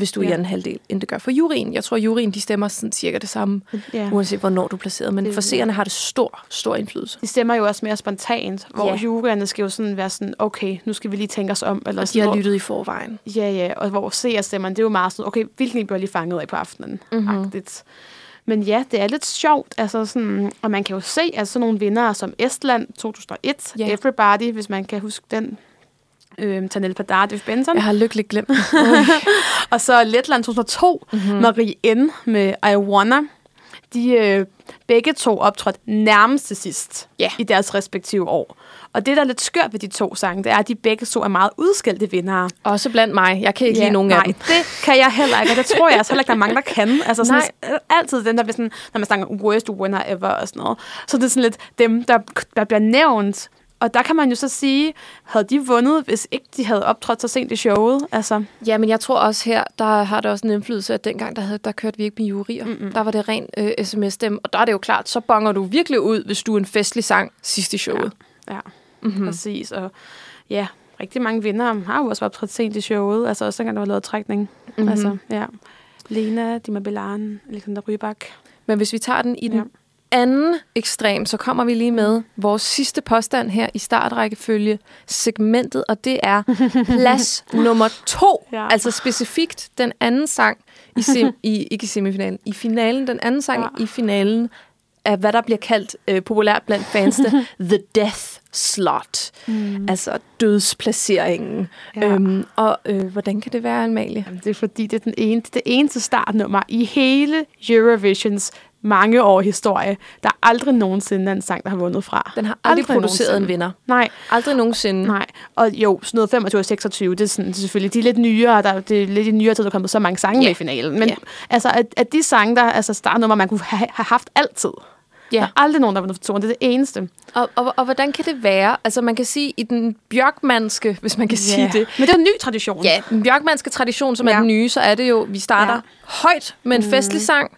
hvis du er Ja. i anden halvdel, end det gør for juryen. Jeg tror, at juryen de stemmer sådan cirka det samme, ja. uanset hvornår du er placeret. Men Det- for seerne har det stor, stor indflydelse. De stemmer jo også mere spontant, hvor Ja. juryerne skal jo sådan være sådan, okay, nu skal vi lige tænke os om. Eller Og de sådan, har hvor- lyttet i forvejen. Ja, ja, og hvor seerstemmerne, det er jo meget sådan, okay, hvilken bliver lige fanget af på aftenen? Mhm. Mm-hmm. Men ja, det er lidt sjovt, altså sådan, og man kan jo se, at sådan nogle vinder som Estland 2001, Ja. Everybody, hvis man kan huske den, øhm, Tanel Padar, Dave Benson, Jeg har lykkeligt glemt og så Letland 2002, mm-hmm. Marie N. med I Wanna. De øh, begge to optrådte nærmest til sidst Ja. i deres respektive år. Og det, der er lidt skørt ved de to sange, det er, at de begge to er meget udskældte vindere. Også blandt mig. Jeg kan ikke lide nogen nej, af dem. det kan jeg heller ikke, og det tror jeg også heller ikke, der er mange, der kan. Altså sådan, Nej. altid den der, sådan, når man snakker worst winner ever og sådan noget, så er det sådan lidt dem, der, der bliver nævnt. Og der kan man jo så sige, havde de vundet, hvis ikke de havde optrådt så sent i showet? Altså, Ja, men jeg tror også her, der har det også en indflydelse, at dengang, der, havde, der kørte vi ikke med jurier. Mm-hmm. Der var det ren øh, sms-stemme. Og der er det jo klart, så bonger du virkelig ud, hvis du er en festlig sang sidst i showet. ja, mm-hmm. præcis. Og ja, rigtig mange vinder har jo også optrådt sent i showet. Altså også dengang, der var lavet trækning. Mm-hmm. Altså, ja. Lena, Dima Belan, Alexander Rybak. Men hvis vi tager den i den Ja. Anden ekstrem, så kommer vi lige med vores sidste påstand her i startrækkefølge segmentet, og det er plads nummer to. Ja. Altså specifikt den anden sang i, sim, i ikke i semifinalen, i finalen. Den anden sang Ja. i finalen af hvad der bliver kaldt øh, populært blandt fansene, The Death Slot. Mm. Altså dødsplaceringen. Ja. Øhm, og øh, hvordan kan det være, Amalie? Jamen, det er fordi, det er den ene, det eneste startnummer i hele Eurovisions mange år historie. Der er aldrig nogensinde en sang, der har vundet fra. Den har aldrig, Aldrig produceret en nogensinde. vinder. Nej, Aldrig nogensinde. nej. Og jo, sådan noget 25 og 26, det er, sådan, selvfølgelig, de er lidt nyere, der, det er lidt i nyere tid, der er kommet så mange sange Ja. med i finalen. Men Ja. altså, at, at de sange, der altså startnummer, man kunne have, have haft altid. Ja. Der er aldrig nogen, der har vundet for toren. Det er det eneste. Og, og, og hvordan kan det være? Altså man kan sige, i den bjørkmanske, hvis man kan sige det, Men det er en ny tradition. ja, den bjørkmanske tradition, som Ja. er den nye, så er det jo, vi starter Ja. højt med en festlig sang.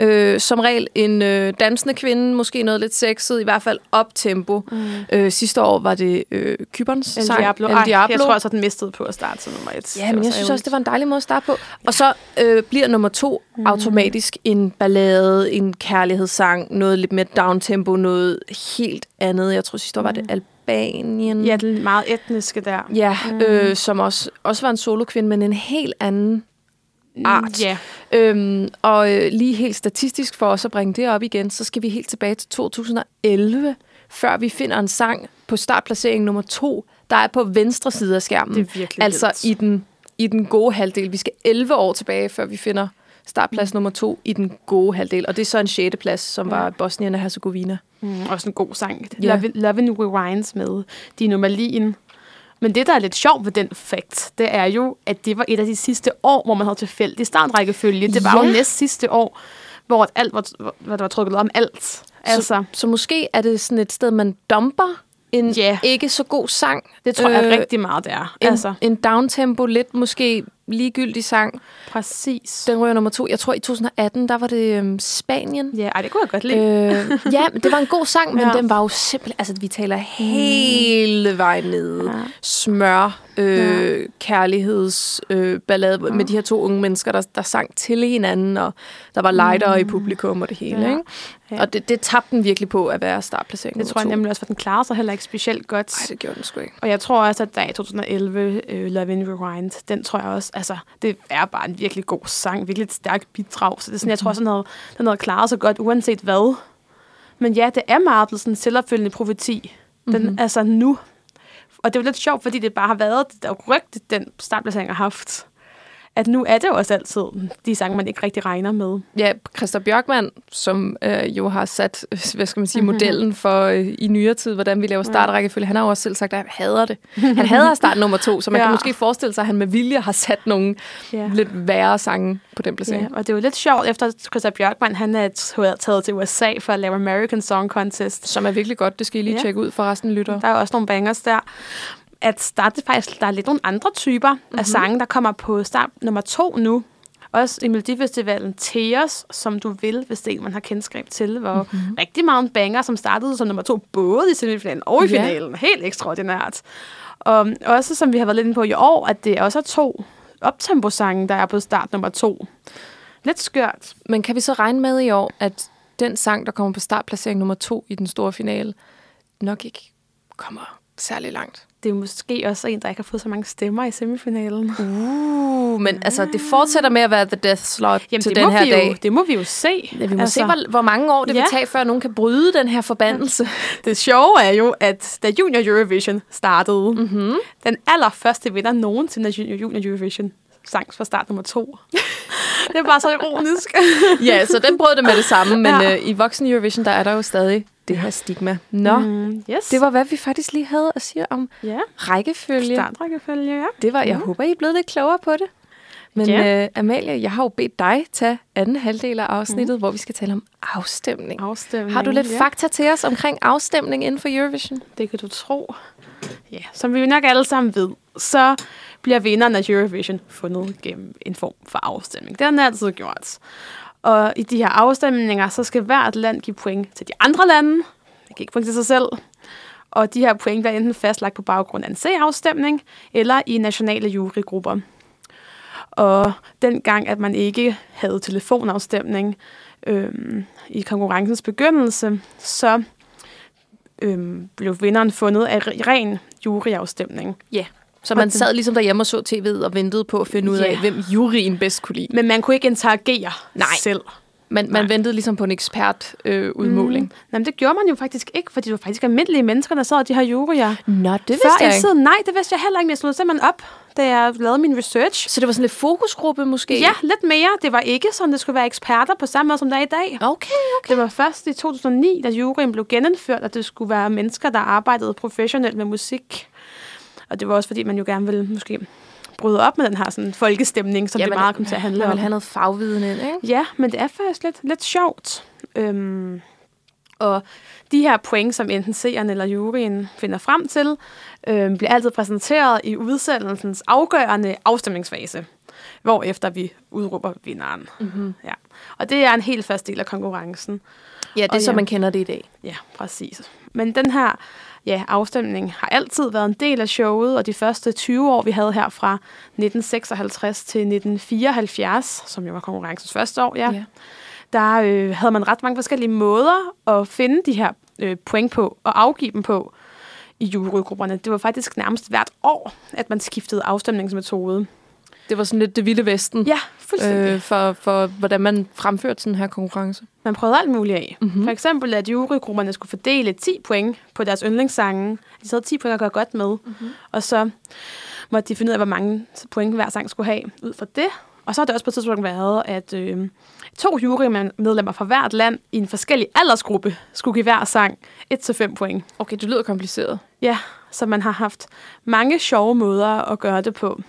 Øh, som regel en øh, dansende kvinde, måske noget lidt sexet, i hvert fald op-tempo. Mm. Øh, sidste år var det øh, Kyberns El sang. Diablo. El Ej, Diablo. jeg tror også, at den mistede på at starte som nummer et. Ja, men jeg synes også, det var en dejlig måde at starte på. Og så øh, bliver nummer to mm. automatisk en ballade, en kærlighedssang, noget lidt mere downtempo, noget helt andet. Jeg tror sidste år var det Albanien. Ja, den meget etniske der. Ja, mm. øh, som også, også var en solokvinde, men en helt anden art. Ja. Øhm, og øh, lige helt statistisk for os at bringe det op igen, så skal vi helt tilbage til 2011, før vi finder en sang på startplacering nummer to, der er på venstre side af skærmen. Det er virkelig Altså vildt. i den, i den gode halvdel. Vi skal 11 år tilbage, før vi finder startplads nummer to i den gode halvdel. Og det er så en sjette plads, som Ja. var Bosnien og Herzegovina. Mm, også en god sang. Ja. Yeah. Love, Love Rewinds med Dino Malin. Men det, der er lidt sjovt ved den fact, det er jo, at det var et af de sidste år, hvor man havde tilfældig startrækkefølge. Det var Ja. jo næst sidste år, hvor alt var, hvor der var trykket om alt. Altså, Så, så måske er det sådan et sted, man dumper en Ja. ikke så god sang. det tror jeg Øh, rigtig meget, det er. En, Altså, en downtempo, lidt måske ligegyldig sang. Præcis. Den ryger nummer to. Jeg tror, i 2018, der var det øhm, Spanien. Ja, ej, det kunne jeg godt lide. Øh, ja, det var en god sang, men Ja. den var jo simpelthen... Altså, vi taler hele vejen ned. Ja. Smør, øh, kærlighedsballade øh, ballade med de her to unge mennesker, der, der sang til hinanden, og der var lighter i publikum og det hele. Ja. Ikke? Ja. Og det, det tabte den virkelig på at være startplacering Det tror jeg nemlig også, for den klarer sig heller ikke specielt godt. Nej, det gjorde den sgu ikke. Og jeg tror også, at der i 2011, uh, Love in Rewind, den tror jeg også, altså, det er bare en virkelig god sang, virkelig et stærkt bidrag. Så det er sådan, jeg tror også, den havde, den havde klaret sig godt, uanset hvad. Men ja, det er meget blevet sådan en selvopfølgende profeti. Den, mm-hmm. Altså nu. Og det er jo lidt sjovt, fordi det bare har været det der rygte, den startplacering har haft. At nu er det jo også altid de sange, man ikke rigtig regner med. Ja, Christa Bjørkman, som øh, jo har sat, øh, hvad skal man sige, modellen for øh, i nyere tid, hvordan vi laver startrækkefølge, han har jo også selv sagt, at han hader det. Han hader start nummer to, så man ja. Kan måske forestille sig, at han med vilje har sat nogle Ja. lidt værre sange på den placering. Ja, og det er jo lidt sjovt, efter Christa Bjørkman, han er taget til USA for at lave American Song Contest. Som er virkelig godt. Det skal I lige Ja. tjekke ud for resten lytter. Der er også nogle bangers der. At der er faktisk der er lidt nogle andre typer Mhm. mm-hmm. af sange, der kommer på start nummer to nu. Også i Melodifestivalen Tears, som du vil, hvis det er man har kendskab til, hvor Mhm. mm-hmm. rigtig mange banger, som startede som nummer to, både i semifinalen og i Ja. finalen. Helt ekstraordinært. Og også, som vi har været lidt inde på i år, at det også er to optempo-sange, der er på start nummer to. Lidt skørt. Men kan vi så regne med i år, at den sang, der kommer på startplacering nummer to i den store finale, nok ikke kommer særlig langt? Det er måske også en, der ikke har fået så mange stemmer i semifinalen. Uh, men altså, det fortsætter med at være the death slot Jamen, til den her dag. jo, det må vi jo se. Ja, vi må altså, se, hvor, hvor mange år det ja. Vil tage, før nogen kan bryde den her forbandelse. Det sjove er jo, at da Junior Eurovision startede, mm-hmm. den allerførste vinder nogensinde af Junior, Junior Eurovision sang fra start nummer to. det er bare så ironisk. ja, så den brød det med det samme, men ja. øh, i voksen Eurovision, der er der jo stadig det her stigma. Nå, mm. Mm, yes. det var, hvad vi faktisk lige havde at sige om ja. rækkefølge. startrækkefølge, ja. Det var, jeg håber, I er blevet lidt klogere på det. Men Ja. øh, Amalie, jeg har jo bedt dig tage anden halvdel af afsnittet, mm. hvor vi skal tale om afstemning. Afstemning. Har du lidt ja. fakta til os omkring afstemning inden for Eurovision? Det kan du tro. Ja, som vi nok alle sammen ved, så bliver vinderen af Eurovision fundet gennem en form for afstemning. Det har den altid gjort. Og i de her afstemninger, så skal hvert land give point til de andre lande. Det giver ikke point til sig selv. Og de her point bliver enten fastlagt på baggrund af en C-afstemning, eller i nationale jurygrupper. Og dengang, at man ikke havde telefonafstemning øhm, i konkurrencens begyndelse, så øhm, blev vinderen fundet af ren juryafstemning. Ja. Så Og man sad ligesom derhjemme og så tv'et og ventede på at finde ud af, Ja. hvem juryen bedst kunne lide. Men man kunne ikke interagere Nej. selv. Man, man Nej. ventede ligesom på en ekspert-udmåling. Øh, udmåling. Mm. Jamen, det gjorde man jo faktisk ikke, fordi det var faktisk almindelige mennesker, der sad i de her juryer. Nå, det vidste Før jeg ikke. tiden, nej, det vidste jeg heller ikke, men jeg slog simpelthen op, da jeg lavede min research. Så det var sådan lidt fokusgruppe måske? Ja, lidt mere. Det var ikke sådan, det skulle være eksperter på samme måde, som der er i dag. Okay, okay. Det var først i 2009, da juryen blev genindført, at det skulle være mennesker, der arbejdede professionelt med musik. Og det var også, fordi man jo gerne ville måske bryde op med den her sådan, folkestemning, som det meget kom til at handle man om. vil have noget fagviden ind, ikke? Ja, men det er faktisk lidt, lidt sjovt. Øhm, og de her point, som enten seeren eller juryen finder frem til, øhm, bliver altid præsenteret i udsendelsens afgørende afstemningsfase, hvor efter vi udråber vinderen. Mm-hmm. Ja. Og det er en helt fast del af konkurrencen. Ja, det er Og så, ja. man kender det i dag. Ja, præcis. Men den her ja, afstemning har altid været en del af showet, og de første 20 år, vi havde her fra 1956 til 1974, som jo var konkurrencens første år, ja, Ja. der øh, havde man ret mange forskellige måder at finde de her øh, point på og afgive dem på i jurygrupperne. Det var faktisk nærmest hvert år, at man skiftede afstemningsmetode. Det var sådan lidt det vilde vesten. Ja, fuldstændig. øh, for, for, hvordan man fremførte sådan her konkurrence. Man prøvede alt muligt af. Mhm. Mm-hmm. For eksempel, at jurygrupperne skulle fordele 10 point på deres yndlingssange. De havde 10 point at gøre godt med. Mm-hmm. Og så måtte de finde ud af, hvor mange point hver sang skulle have ud fra det. Og så har det også på et tidspunkt været, at øh, to jurymedlemmer fra hvert land i en forskellig aldersgruppe skulle give hver sang 1-5 point. Okay, det lyder kompliceret. Ja, så man har haft mange sjove måder at gøre det på.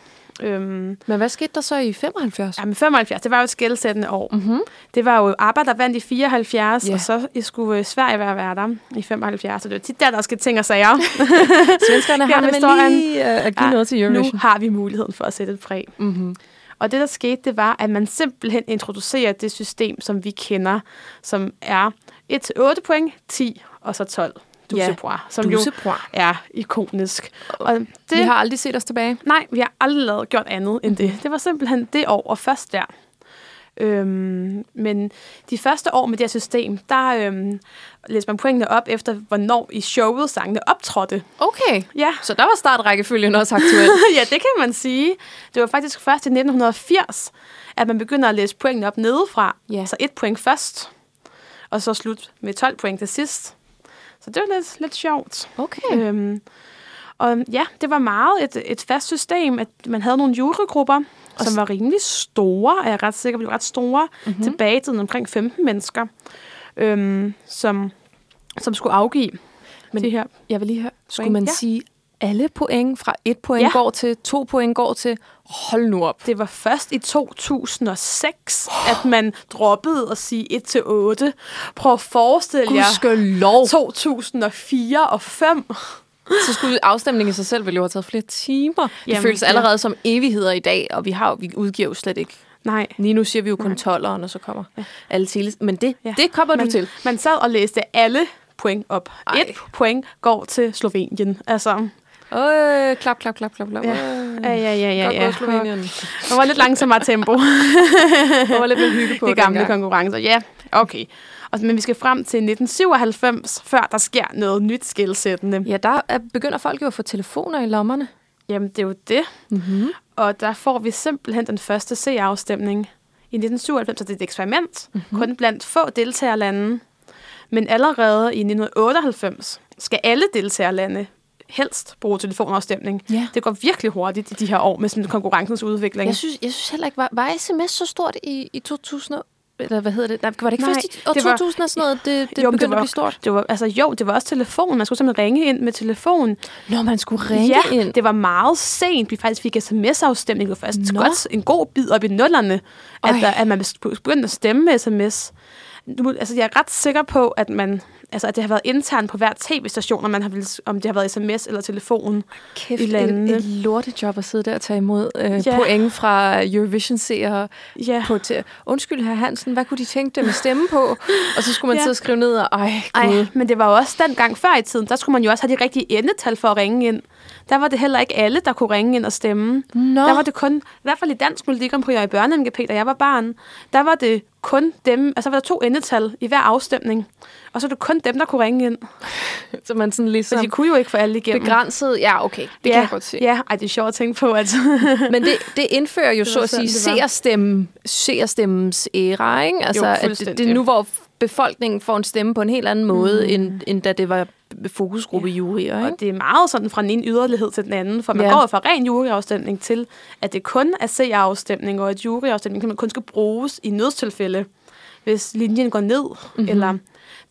Øhm, Men hvad skete der så i 75? Ja, men 75, det var jo et skældsættende år. Mm-hmm. Det var jo ABBA, der vandt i 74, Ja. og så skulle øh, Sverige være værter i 75. Så det er tit der, der skal ting og sager. Svenskerne har det med lige øh, at give Ja, noget til nu Eurovision. har vi muligheden for at sætte et præg. Mm-hmm. Og det, der skete, det var, at man simpelthen introducerer det system, som vi kender, som er 1-8 point, 10 og så 12 Ja, dusepoir, som Dusepoir. jo er ikonisk. Og det, Vi har aldrig set os tilbage. Nej, vi har aldrig lavet, gjort andet end det. Det var simpelthen det år, og først der. Øhm, men de første år med det her system, der øhm, læste man pointene op efter, hvornår i showet sangene optrådte. Okay. Ja, Så der var startrækkefølgen også aktuel. ja, det kan man sige. Det var faktisk først i 1980, at man begynder at læse pointene op nedefra. Ja. Så et point først, og så slut med 12 point til sidst. Så det var lidt, lidt sjovt. Okay. Øhm, og ja, det var meget et, et fast system, at man havde nogle jurygrupper, som var rimelig store, er jeg ret sikker på, ret store, mm-hmm. tilbage til omkring 15 mennesker, øhm, som, som skulle afgive Men- det her. Jeg vil lige høre, skulle man Ja. sige, alle point fra et point Ja. går til, to point går til, hold nu op. Det var først i 2006, at man droppede at sige 1 til 8. Prøv at forestille jer lov. 2004 og 5. Så skulle afstemningen i sig selv vel jo have taget flere timer. Det Jamen, føles ja. allerede som evigheder i dag, og vi, har, vi udgiver jo slet ikke. Nej. Lige nu siger vi jo kun 12'eren, og så kommer alle til. Men det, Ja. det kommer man, du til. Man sad og læste alle point op. Ej. Et point går til Slovenien. Altså, Øh, klap, klap, klap, klap, klap. Ja. Ja, ja, ja, ja. Ja. Slovenien. Det var lidt langsommere tempo. Der var lidt mere hygge på de gamle dengang. konkurrencer. Ja, okay. Og, men vi skal frem til 1997, før der sker noget nyt skilsættende. Ja, der er, begynder folk jo at få telefoner i lommerne. Jamen, det er jo det. Mm-hmm. Og der får vi simpelthen den første C-afstemning i 1997, så det er et eksperiment, mm-hmm. kun blandt få deltagerlande. Men allerede i 1998 skal alle deltagerlande helst bruge telefonafstemning. Ja. Det går virkelig hurtigt i de her år med sådan konkurrencens udvikling. Jeg synes, jeg synes heller ikke, var, var sms så stort i, i 2000? Eller hvad hedder det? Nej, var det ikke Nej, først i år det var- 2000 og sådan noget, det, det Jo, begyndte det var- at blive stort? Det var, altså, jo, det var også telefon. Man skulle simpelthen ringe ind med telefon. Når man skulle ringe ja, ind. det var meget sent. Vi faktisk fik sms-afstemning. Det var først Nå. godt en god bid op i nullerne, at, der, at man begyndte at stemme med sms. Nu, altså, jeg er ret sikker på, at man altså, at det har været internt på hver tv-station, om, man har, villet- om det har været sms eller telefon. Kæft, i landene. et, et lortejob at sidde der og tage imod øh, Ja. point fra Eurovision-seere Ja. på til, undskyld herr Hansen, hvad kunne de tænke dem at stemme på? Og så skulle man Ja. sidde og skrive ned, og ej, gud. Ej, men det var jo også dengang før i tiden, der skulle man jo også have de rigtige endetal for at ringe ind. Der var det heller ikke alle, der kunne ringe ind og stemme. Nå. Der var det kun, i hvert fald i Dansk Melodi Grand Prix og i børne da jeg var barn, der var det kun dem, altså der var der to endetal i hver afstemning. Og så var det kun dem, der kunne ringe ind. Så man sådan Så ligesom de kunne jo ikke få alle igennem. begrænset, ja okay, det ja, kan jeg godt se. Ja, ej, det er sjovt at tænke på, at... Men det, det indfører jo Det så at sige seerstemme, seerstemmens æra, ikke? Altså, at det, det er nu, hvor befolkningen får en stemme på en helt anden måde, Mm. end, end da det var fokusgruppe ja. juryer, ikke? Og det er meget sådan fra den ene yderlighed til den anden, for man Ja. går fra ren juryafstemning til, at det kun er seerafstemning, og at juryafstemning kun skal bruges i nødstilfælde, hvis linjen går ned, Mhm. mm-hmm. eller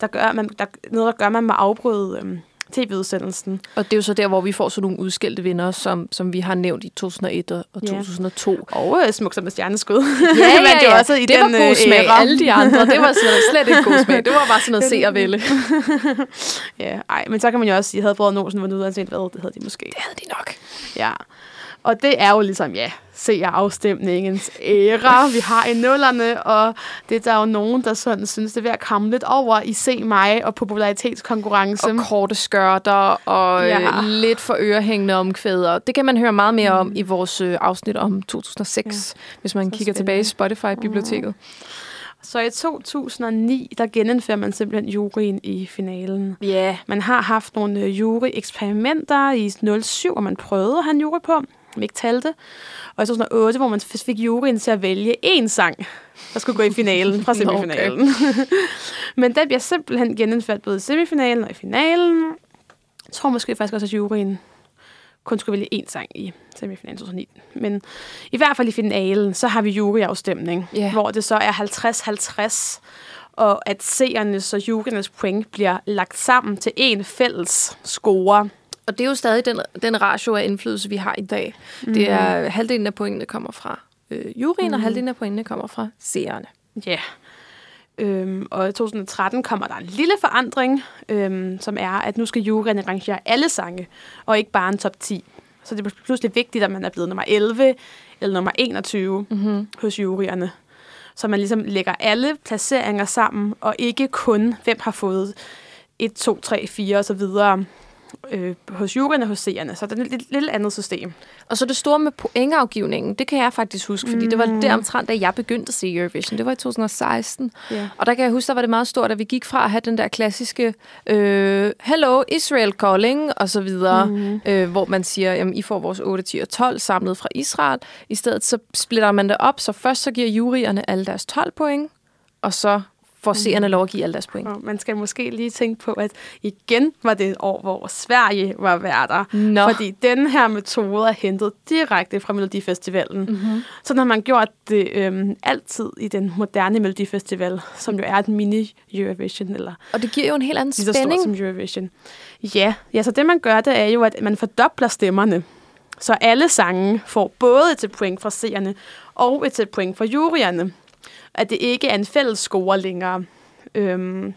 der gør man, der, noget, der gør man med at afbryde øhm, tv-udsendelsen. Og det er jo så der, hvor vi får sådan nogle udskældte vinder, som, som vi har nævnt i 2001 og og Ja. 2002. Og øh, smuk som et stjerneskud. Ja, ja, Men det var ja. også i det den, var god øh, smag. æra. Alle de andre, det var slet, slet ikke god smag. Det var bare sådan noget se og vælge. Ja, ej, men så kan man jo også sige, havde Brødre Olsen vundet uanset hvad, det havde de måske. Det havde de nok. Ja. Og det er jo ligesom, ja, se afstemningens æra, vi har i nullerne, og det er der jo nogen, der sådan synes, det er ved at komme lidt over i Se mig og popularitetskonkurrence. Og korte skørter og ja. Øh, lidt for ørehængende omkvæder. Det kan man høre meget mere om i vores øh, afsnit om 2006, ja. hvis man Så kigger spændende. tilbage i Spotify-biblioteket. Så i 2009, der genindfører man simpelthen juryen i finalen. Ja. Yeah. Man har haft nogle øh, jury-eksperimenter i 07, hvor man prøvede at have en jury på, som ikke talte. Og i 2008, hvor man fik juryen til at vælge én sang, der skulle gå i finalen fra semifinalen. Men den bliver simpelthen genindført både i semifinalen og i finalen. Jeg tror måske faktisk også, at juryen kun skulle vælge én sang i semifinalen 2009. Men i hvert fald i finalen, så har vi juryafstemning, Ja. hvor det så er 50-50, og at seernes og juryernes point bliver lagt sammen til en fælles score. Og det er jo stadig den, den ratio af indflydelse, vi har i dag. Mm. Det er halvdelen af pointene kommer fra øh, juryen, mm. og halvdelen af pointene kommer fra seerne. Ja. Øhm, og i 2013 kommer der en lille forandring, øhm, som er, at nu skal juryen rangere alle sange, og ikke bare en top 10. Så det er pludselig vigtigt, at man er blevet nummer 11 eller nummer 21 Mm-hmm. hos juryerne. Så man ligesom lægger alle placeringer sammen, og ikke kun, hvem har fået 1, 2, 3, 4 og så videre øh, hos juryerne og hos seerne. Så det er et lidt, lidt andet system. Og så det store med pointafgivningen, det kan jeg faktisk huske, fordi det var der omtrent, da jeg begyndte at se Eurovision. Det var i 2016. Ja. Og der kan jeg huske, der var det meget stort, at vi gik fra at have den der klassiske øh, Hello, Israel calling, og så videre, mm. øh, hvor man siger, jamen, I får vores 8, 10 og 12 samlet fra Israel. I stedet så splitter man det op, så først så giver juryerne alle deres 12 point, og så får seerne lov at give alle deres point. Og man skal måske lige tænke på, at igen var det et år, hvor Sverige var værter. Nå. Fordi den her metode er hentet direkte fra Melodifestivalen. Mm-hmm. Så har man gjort det øhm, altid i den moderne Melodifestival, som jo er et mini-Eurovision, eller Og det giver jo en helt anden lige så stort spænding. som Eurovision. Ja, ja, så det man gør, det er jo, at man fordobler stemmerne. Så alle sange får både et point fra seerne og et point fra juryerne. At det ikke er en fælles score længere. Øhm,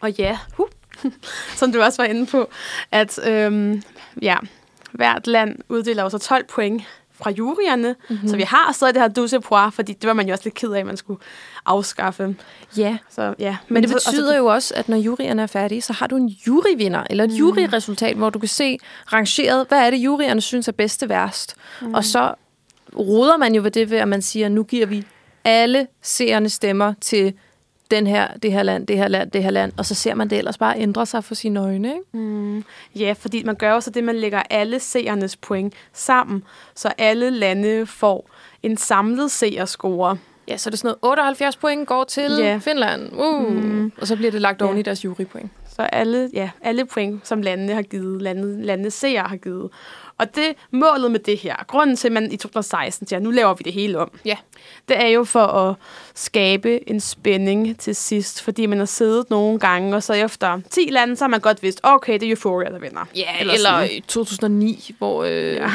og ja, huh, som du også var inde på, at øhm, ja, hvert land uddeler jo så 12 point fra juryerne. Mm-hmm. Så vi har stadig det her douze poir, fordi det var man jo også lidt ked af, at man skulle afskaffe. Ja, Så, ja. Men det så- og så- betyder jo også, at når juryerne er færdige, så har du en juryvinder, eller Mm. et juryresultat, hvor du kan se rangeret, hvad er det, juryerne synes er bedste værst. Mm. Og så roder man jo ved det ved, at man siger, nu giver vi alle seerne stemmer til den her, det her land, det her land, det her land, og så ser man det ellers bare ændre sig for sine øjne. Ikke? Mm, ja, fordi man gør jo så det, man lægger alle seernes point sammen, så alle lande får en samlet seerscore. Ja, så er det sådan noget, 78 point går til Ja. Finland, uh, mm. og så bliver det lagt oven Ja. i deres jurypoint. Så alle, ja, alle point, som landene har givet, lande, lande seere har givet. Og det målet med det her, grunden til, at man i 2016 siger, nu laver vi det hele om, Ja. det er jo for at skabe en spænding til sidst, fordi man har siddet nogle gange, og så efter 10 lande, så har man godt vidst, okay, det er Euphoria, der vinder. Ja, Eller eller, sådan. eller i 2009, hvor, øh, ja.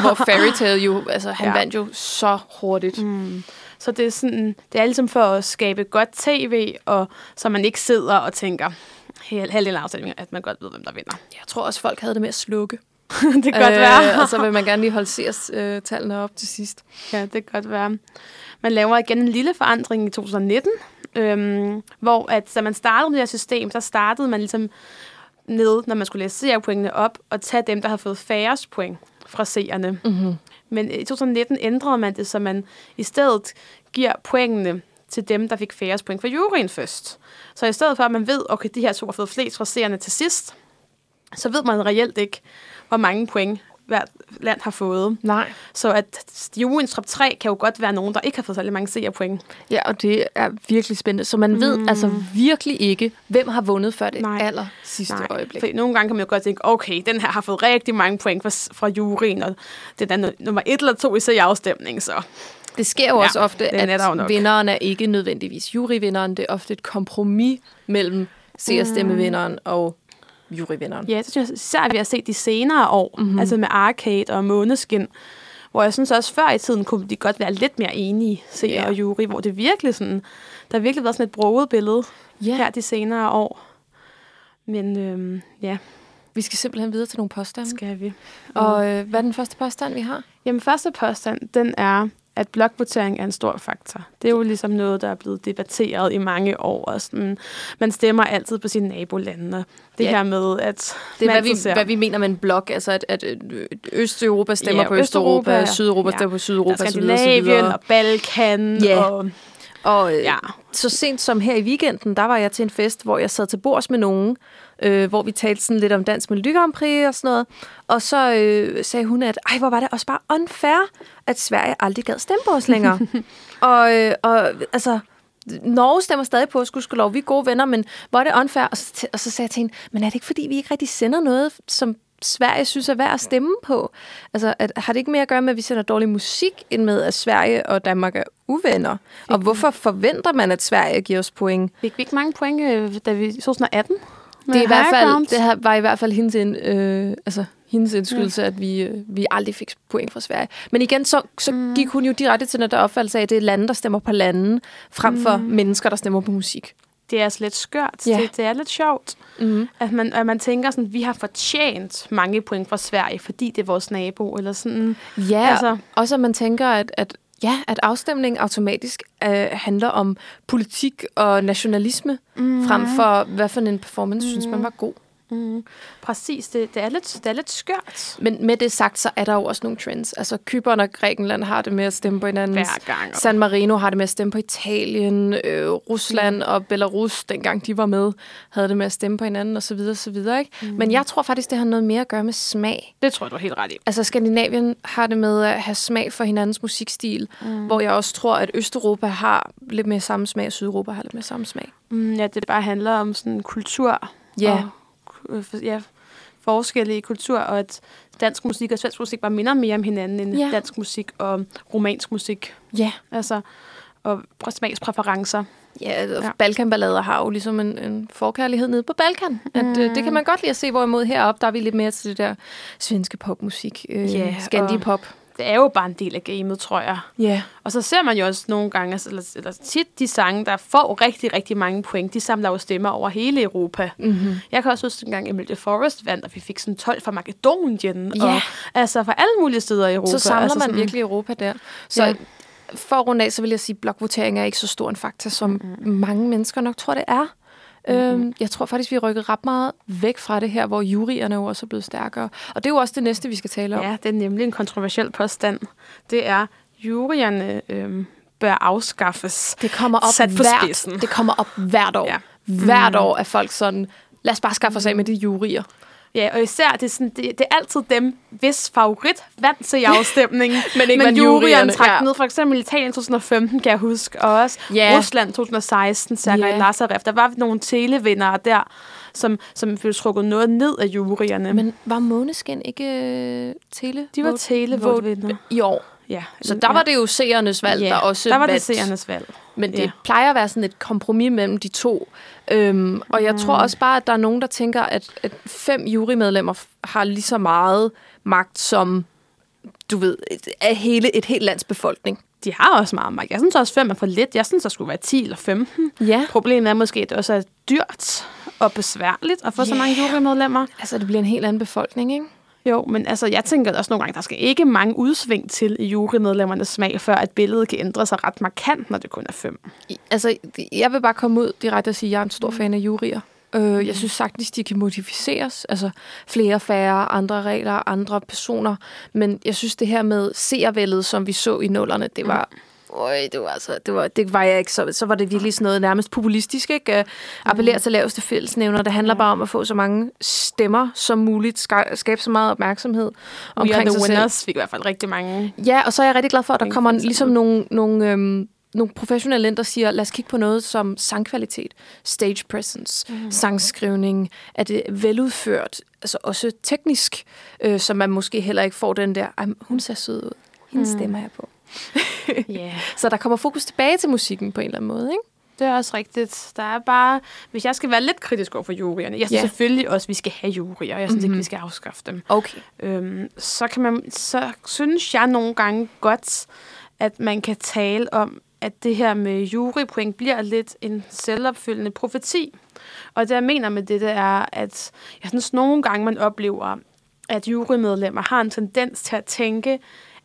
hvor Fairytale jo, altså han Ja. vandt jo så hurtigt. Mm. Så det er, sådan, det er ligesom for at skabe godt tv, og så man ikke sidder og tænker, halvdelen af afstemningen, at man godt ved, hvem der vinder. Jeg tror også, folk havde det med at slukke. det kan godt være. og så vil man gerne lige holde seers øh, op til sidst. Ja, det kan godt være. Man laver igen en lille forandring i 2019, øhm, hvor at, da man startede med det her system, så startede man ligesom ned, når man skulle læse seerpoengene op, og tage dem, der havde fået færrest point fra seerne. Mm-hmm. Men i 2019 ændrede man det, så man i stedet giver pointene til dem, der fik færrest point fra juryen først. Så i stedet for, at man ved, okay, de her to har fået flest fra seerne til sidst, så ved man reelt ikke, hvor mange point hvert land har fået. Nej. Så at juryens top 3 kan jo godt være nogen, der ikke har fået særlig mange seerpoint. Ja, og det er virkelig spændende. Så man ved Mm. altså virkelig ikke, hvem har vundet før det Nej. aller sidste Nej, øjeblik. for nogle gange kan man jo godt tænke, okay, den her har fået rigtig mange point fra, fra juryen, og den er nu- nummer et eller to i seerafstemningen, så Det sker jo Ja, også ofte, at vinderen er ikke nødvendigvis juryvinderen. Det er ofte et kompromis mellem seerstemmevinderen og juryvinderen. Ja, det synes jeg især, vi har set de senere år, Mhm. mm-hmm. altså med Arcade og Måneskin, hvor jeg synes også, før i tiden kunne de godt være lidt mere enige, seer Ja. og jury, hvor det virkelig sådan, der har virkelig været sådan et broget billede Ja. her de senere år. Men øhm, ja, Vi skal simpelthen videre til nogle påstande. skal vi. Og øh, hvad er den første påstand, vi har? Jamen, første påstand, den er, at blokvotering er en stor faktor. Det er jo ligesom noget, der er blevet debatteret i mange år. Og sådan, man stemmer altid på sine nabolande. og Det Ja. her med, at Det er, hvad vi, ser- hvad vi mener med en blok, altså at, at Østeuropa stemmer Ja, på Østeuropa, Østeuropa, Sydeuropa ja. stemmer på Sydeuropa, så Skandinavien og Balkan. Ja. Og, Og øh, ja. så sent som her i weekenden, der var jeg til en fest, hvor jeg sad til bords med nogen, øh, hvor vi talte sådan lidt om Dansk Melodi Grand Prix og sådan noget. Og så øh, sagde hun, at ej, hvor var det også bare unfair, at Sverige aldrig gad stemme på os længere. og, øh, og altså, Norge stemmer stadig på os, lov, vi er gode venner, men hvor er det unfair? Og så, og så sagde jeg til hende, men er det ikke fordi, vi ikke rigtig sender noget, som Sverige synes er værd at stemme på? Altså, at, har det ikke mere at gøre med, at vi sender dårlig musik, end med, at Sverige og Danmark er uvenner? Og hvorfor forventer man, at Sverige giver os point? Fik vi ikke mange point, øh, da vi i 2018? Det, er i hvert fald, det her var i hvert fald hendes, ind, øh, altså, hendes indskydelse, ja. at vi, øh, vi aldrig fik point fra Sverige. Men igen, så, så mm. gik hun jo direkte til den der opfattelse af, at det er lande, der stemmer på landen, frem for Mm. mennesker, der stemmer på musik. det er slet skørt. Ja. Det, det er lidt sjovt, Mm. at man, at man tænker sådan, vi har fortjent mange point fra Sverige, fordi det er vores nabo, eller sådan. Ja, Altså- altså. også at man tænker, at, at, ja, at afstemning automatisk øh, handler om politik og nationalisme, mm. frem for, hvad for en performance mm. synes man var god. Mm. Præcis, det, det, er lidt, det er lidt skørt. Men med det sagt, så er der jo også nogle trends. Altså, Kypern og Grækenland har det med at stemme på hinanden. Hver gang. San Marino har det med at stemme på Italien. Øh, Rusland mm. og Belarus, dengang de var med, havde det med at stemme på hinanden osv. osv. Ikke? Mm. Men jeg tror faktisk, det har noget mere at gøre med smag. Det tror jeg, du er helt ret i. Altså, Skandinavien har det med at have smag for hinandens musikstil, mm. hvor jeg også tror, at Østeuropa har lidt mere samme smag, og Sydeuropa har lidt mere samme smag. Mm, ja, det bare handler om sådan kultur. Ja. Og, øh, ja, forskelle i kultur, og at dansk musik og svensk musik bare minder mere om hinanden end Ja. dansk musik og romansk musik. Ja. Altså, og pr- smagspræferencer. Ja, Ja. Balkanballader har jo ligesom en, en forkærlighed nede på Balkan. At, mm. øh, det kan man godt lide at se, hvorimod heroppe, der er vi lidt mere til det der svenske popmusik. Øh, Ja, Scandi-pop. Det er jo bare en del af gamet, tror jeg. Ja. Og så ser man jo også nogle gange, altså, eller, eller tit de sange, der får rigtig, rigtig mange point, de samler jo stemmer over hele Europa. Mm-hmm. Jeg kan også huske en gang, Emilie Forrest vandt, og vi fik sådan 12 fra Makedonien. Ja. Og, altså fra alle mulige steder i Europa. Så samler altså man virkelig Europa der. Så ja. for at runde af, så vil jeg sige, at blokvotering er ikke så stor en faktor, som mm-hmm. mange mennesker nok tror, det er. Mm-hmm. Øhm, jeg tror faktisk, vi er rykket ret meget væk fra det her, hvor jurierne jo også er blevet stærkere. Og det er jo også det næste, vi skal tale om. Ja, det er nemlig en kontroversiel påstand. Det er, juryerne øhm, bør afskaffes. Det kommer op Sat på hvert, spidsen. det kommer op hvert år. Ja. Hvert år er folk sådan, lad os bare skaffe os af med de jurier. Ja, og især, det er, sådan, det, det er altid dem, hvis favorit vandt til afstemningen. Men ikke Men juryerne, trak ja. ned. For eksempel Italien 2015, kan jeg huske. Og også Ja. Rusland 2016, Sergej Ja. Lazarev. Der var nogle televindere der, som, som blev trukket noget ned af juryerne. Men var Måneskin ikke øh, tele? de var vote i år? Ja. Så der var det jo seernes valg, ja, der også der var det seernes valg. Men det Ja. plejer at være sådan et kompromis mellem de to. Øhm, og jeg mm. tror også bare, at der er nogen, der tænker, at, at fem jurymedlemmer har lige så meget magt som, du ved, et, af hele, et helt lands befolkning. De har også meget magt. Jeg synes også, fem er for lidt. Jeg synes, der skulle være 10 eller 15. Ja. Problemet er måske, at det også er dyrt og besværligt at få så Ja. mange jurymedlemmer. Altså, det bliver en helt anden befolkning, ikke? Jo, men altså, jeg tænker også nogle gange, der skal ikke mange udsving til i jurymedlemmernes smag, før at billedet kan ændre sig ret markant, når det kun er fem. I- Altså, jeg vil bare komme ud direkte og sige, at jeg er en stor fan af jurier. Øh, jeg synes sagtens, de kan modificeres. Altså flere, færre, andre regler, andre personer. Men jeg synes, det her med seervældet, som vi så i nullerne, det var... Øj, det var, altså, det var, det var jeg ikke. Så, så var det virkelig sådan noget nærmest populistisk, ikke? Uh, appellere til laveste fællesnævner. Det handler bare om at få så mange stemmer som muligt, ska- skabe så meget opmærksomhed We are omkring the sig selv. winners fik i hvert fald rigtig mange. Ja, og så er jeg rigtig glad for, at der kommer ligesom nogle, nogle, øhm, nogle professionelle ind, der siger, lad os kigge på noget som sangkvalitet, stage presence, mm. sangskrivning, er det veludført, altså også teknisk, øh, så man måske heller ikke får den der, hun ser sød ud, hende mm. stemmer jeg på. Yeah. Så der kommer fokus tilbage til musikken på en eller anden måde, ikke? Det er også rigtigt. Der er bare, hvis jeg skal være lidt kritisk over for juryerne, jeg synes Ja. selvfølgelig også, at vi skal have juryer, og jeg synes mm-hmm. ikke, Mhm. vi skal afskaffe dem. Okay. Øhm, så, kan man, så synes jeg nogle gange godt, at man kan tale om, at det her med jurypoint bliver lidt en selvopfyldende profeti. Og det, jeg mener med det, det er, at jeg synes nogle gange, man oplever, at jurymedlemmer har en tendens til at tænke,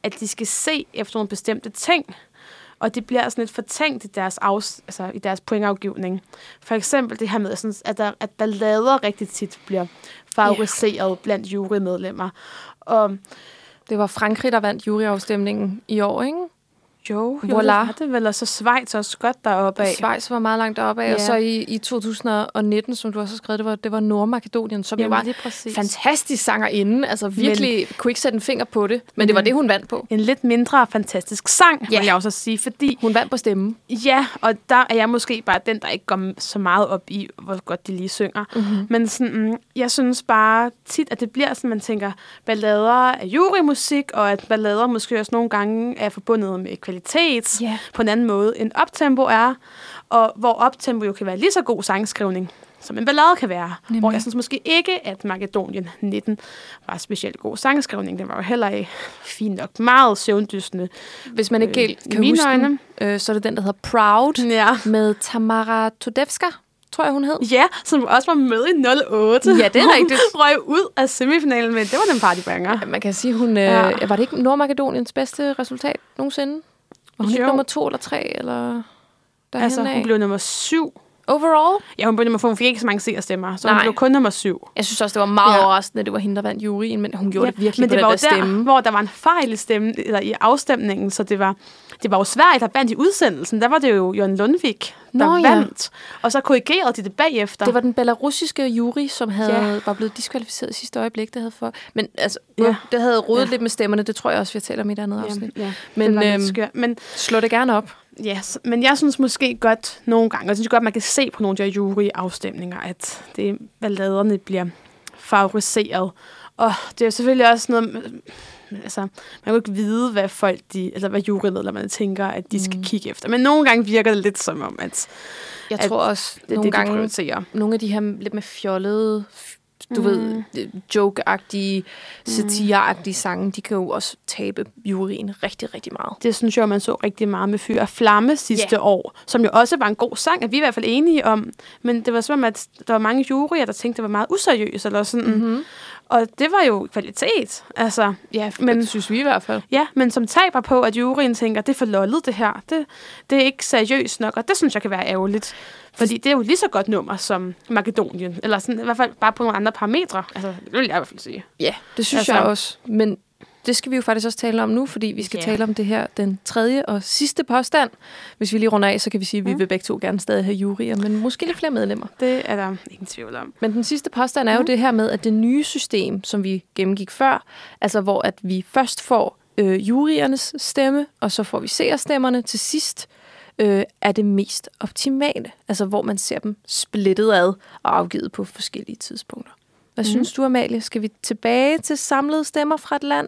at de skal se efter nogle bestemte ting. Og det bliver sådan lidt fortænkt i deres, afs, altså i deres pointafgivning. For eksempel det her med, sådan, at, der, at ballader rigtig tit bliver favoriseret yeah. blandt jurymedlemmer. Og Det var Frankrig, der vandt juryafstemningen i år, ikke? Jo, jo Voilà. det var det vel, og så Schweiz også godt deroppe af. Schweiz var meget langt oppe af, Ja. og så i, i 2019, som du også har skrevet, det var, det var Nordmakedonien, som jo var præcis. fantastisk sangerinde. Altså virkelig men, kunne ikke sætte en finger på det, men det var det, hun vandt på. En lidt mindre fantastisk sang, Ja. vil jeg også sige, fordi Hun vandt på stemmen. Ja, og der er jeg måske bare den, der ikke går så meget op i, hvor godt de lige synger. Mm-hmm. Men sådan, mm, jeg synes bare tit, at det bliver sådan, man tænker, ballader er jurymusik, og at ballader måske også nogle gange er forbundet med kvalitet Ja. på en anden måde, end optempo er. Og hvor optempo jo kan være lige så god sangskrivning, som en ballade kan være. Nemlig. Hvor jeg synes måske ikke, at Makedonien 19 var specielt god sangskrivning. Den var jo heller ikke fin nok. Meget søvndysende. Hvis man ikke Øh, helt i kan mine huske øjne. den, øh, så er det den, der hedder Proud, Ja. med Tamara Todevska. tror jeg, hun hed. Ja, som også var med i 08. Ja, det er rigtigt. Hun røg ud af semifinalen, men det var den partybanger. Man kan sige, hun... Øh, Ja. Var det ikke Nordmakedoniens bedste resultat nogensinde? Var hun ikke nummer to eller tre, eller derhen Altså, hun blev nummer syv. Overall? Ja, hun blev nummer hun fik ikke så mange seerstemmer, så Nej. hun blev kun nummer syv. Jeg synes også, det var meget Ja. overraskende, at det var hende, der vandt juryen, men hun gjorde ja, det virkelig men på det den var der jo der, stemme. hvor der var en fejl i, stemmen, eller i afstemningen, så det var, det var jo Sverige, der vandt i udsendelsen. Der var det jo Jørgen Lundvik, der Nå, ja. vandt. Og så korrigerede de det bagefter. Det var den belarusiske jury, som havde, Ja. var blevet diskvalificeret i sidste øjeblik. Det havde for, men altså, Ja. det havde rodet Ja. lidt med stemmerne. Det tror jeg også, vi har talt om i et andet afsnit. ja, ja, Men, det øhm. Men, Slå det gerne op. ja, s- men jeg synes måske godt nogle gange, og jeg synes godt, man kan se på nogle af de her juryafstemninger, at det balladerne bliver favoriseret. Og det er selvfølgelig også noget... Altså, man kan jo ikke vide, hvad folk, de, eller hvad jurymedlemmerne tænker, at de skal Mm. kigge efter. Men nogle gange virker det lidt som om, at Jeg At tror også, det nogle det, de gange, prioriterer. nogle af de her lidt med fjollede, du Mm. mm. ved, joke-agtige, satire-agtige sange, de kan jo også tabe juryen rigtig, rigtig meget. Det synes jeg, man så rigtig meget med Fyr og Flamme sidste Ja. år, som jo også var en god sang, at vi er i hvert fald enige om. Men det var som om, at der var mange juryer, der tænkte, det var meget useriøst. Eller sådan. Mm-hmm. Og det var jo kvalitet. Altså, Ja, Men- det synes vi i hvert fald. ja, men som taber på, at juryen tænker, det er for lollet det her. Det, det er ikke seriøst nok, og det synes jeg kan være ærgerligt. Fordi det er jo lige så godt nummer som Makedonien. Eller sådan, i hvert fald bare på nogle andre parametre. Altså, det vil jeg i hvert fald sige. Ja, det synes altså, jeg også. Men det skal vi jo faktisk også tale om nu, fordi vi skal yeah. tale om det her, den tredje og sidste påstand. Hvis vi lige runder af, så kan vi sige, at vi Mm. vil begge to gerne stadig have juryer, men måske lidt flere medlemmer. Det er der ingen tvivl om. Men den sidste påstand er jo Mhm. det her med, at det nye system, som vi gennemgik før, altså hvor at vi først får øh, juryernes stemme, og så får vi seerstemmerne til sidst, øh, er det mest optimale. Altså hvor man ser dem splittet ad og afgivet på forskellige tidspunkter. Hvad mm. synes du, Amalie? Skal vi tilbage til samlede stemmer fra et land?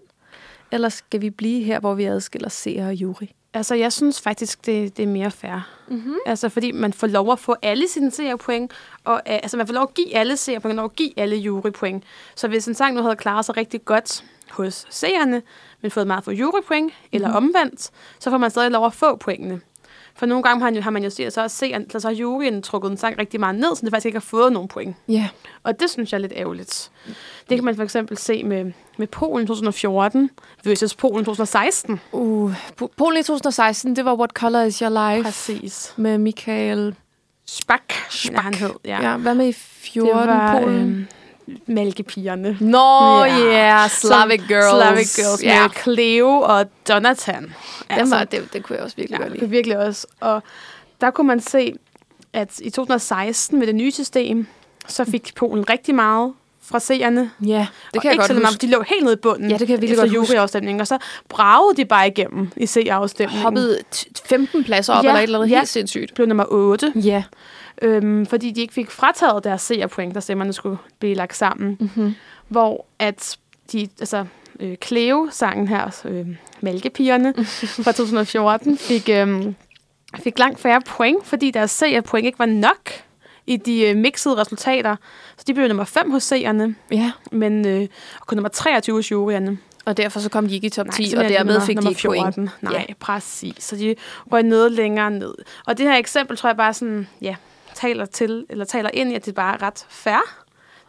Eller skal vi blive her, hvor vi adskiller seer og jury? Altså, jeg synes faktisk, det, det er mere fair. Mm-hmm. Altså, fordi man får lov at få alle sine seerpoint, og øh, altså, man får lov at give alle seerpoint, og give alle jurypoint. Så hvis en sang nu havde klaret sig rigtig godt hos seerne, men fået meget få jurypoint, eller Mhm. omvendt, så får man stadig lov at få pointene. For nogle gange har, man jo, har man jo set, at så har, seeren, så har juryen trukket en sang rigtig meget ned, så det faktisk ikke har fået nogen point. Ja. Og det synes jeg er lidt ærgerligt. Det kan man for eksempel se med, med Polen 2014 versus Polen 2016. Uh, Po- Polen i 2016, det var What Color Is Your Life? Præcis. Med Michael Spak. Spak. han hed. Ja. ja, hvad med i 14 det var Polen? øh, mælkepigerne. Nå, ja, yeah, Slavic Som- Girls. Slavic Girls Ja, med Cleo og Donatan. den var, det, det kunne jeg også virkelig ja, godt det lide. kan virkelig også. Og der kunne man se, at i 2016 med det nye system, så fik Polen rigtig meget fra seerne. Ja, det og kan jeg ikke godt så meget, huske. De lå helt nede i bunden Ja, det kan jeg virkelig godt huske. og så bragede de bare igennem i seerafstemningen. Hoppede t- 15 pladser op, Ja, eller et eller andet ja. helt sindssygt. blev nummer 8, Ja. Øhm, fordi de ikke fik frataget deres seerpoint, da stemmerne skulle blive lagt sammen. Mm-hmm. hvor at de, altså øh, Cleo-sangen her, øh, Mælkepigerne fra 2014, fik, øh, fik langt færre point, fordi deres seerpoint ikke var nok i de øh, mixede resultater. Så de blev nummer 5 hos seerne, Ja, men øh, og kun nummer 23 hos juryerne. og derfor så kom de ikke i top 10, så og er de dermed nummer- fik de ikke point. 14. Nej, Ja. præcis. Så de røg ned længere ned. Og det her eksempel tror jeg bare sådan, ja, taler til, eller taler ind i, at det bare er ret fair.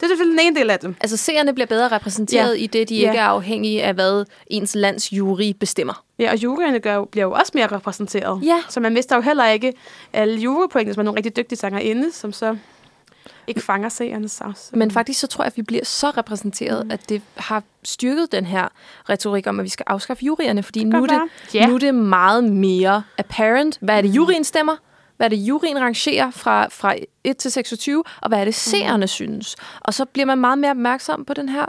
Det er selvfølgelig den ene del af det. Altså, seerne bliver bedre repræsenteret Ja. i det, de Ja. ikke er afhængige af, hvad ens lands jury bestemmer. Ja, og juryerne gør, bliver jo også mere repræsenteret. Ja. Så man mister jo heller ikke alle jurypointene, hvis man er nogle rigtig dygtige sanger inde, som så ikke fanger seernes savs. Men faktisk så tror jeg, at vi bliver så repræsenteret, mm. at det har styrket den her retorik om, at vi skal afskaffe juryerne, fordi nu er, godt det. Ja. nu er det meget mere apparent. Hvad er det, juryen stemmer? Hvad er det, juryen rangerer fra, fra 1 til 26? Og hvad er det, seerne synes? Og så bliver man meget mere opmærksom på den her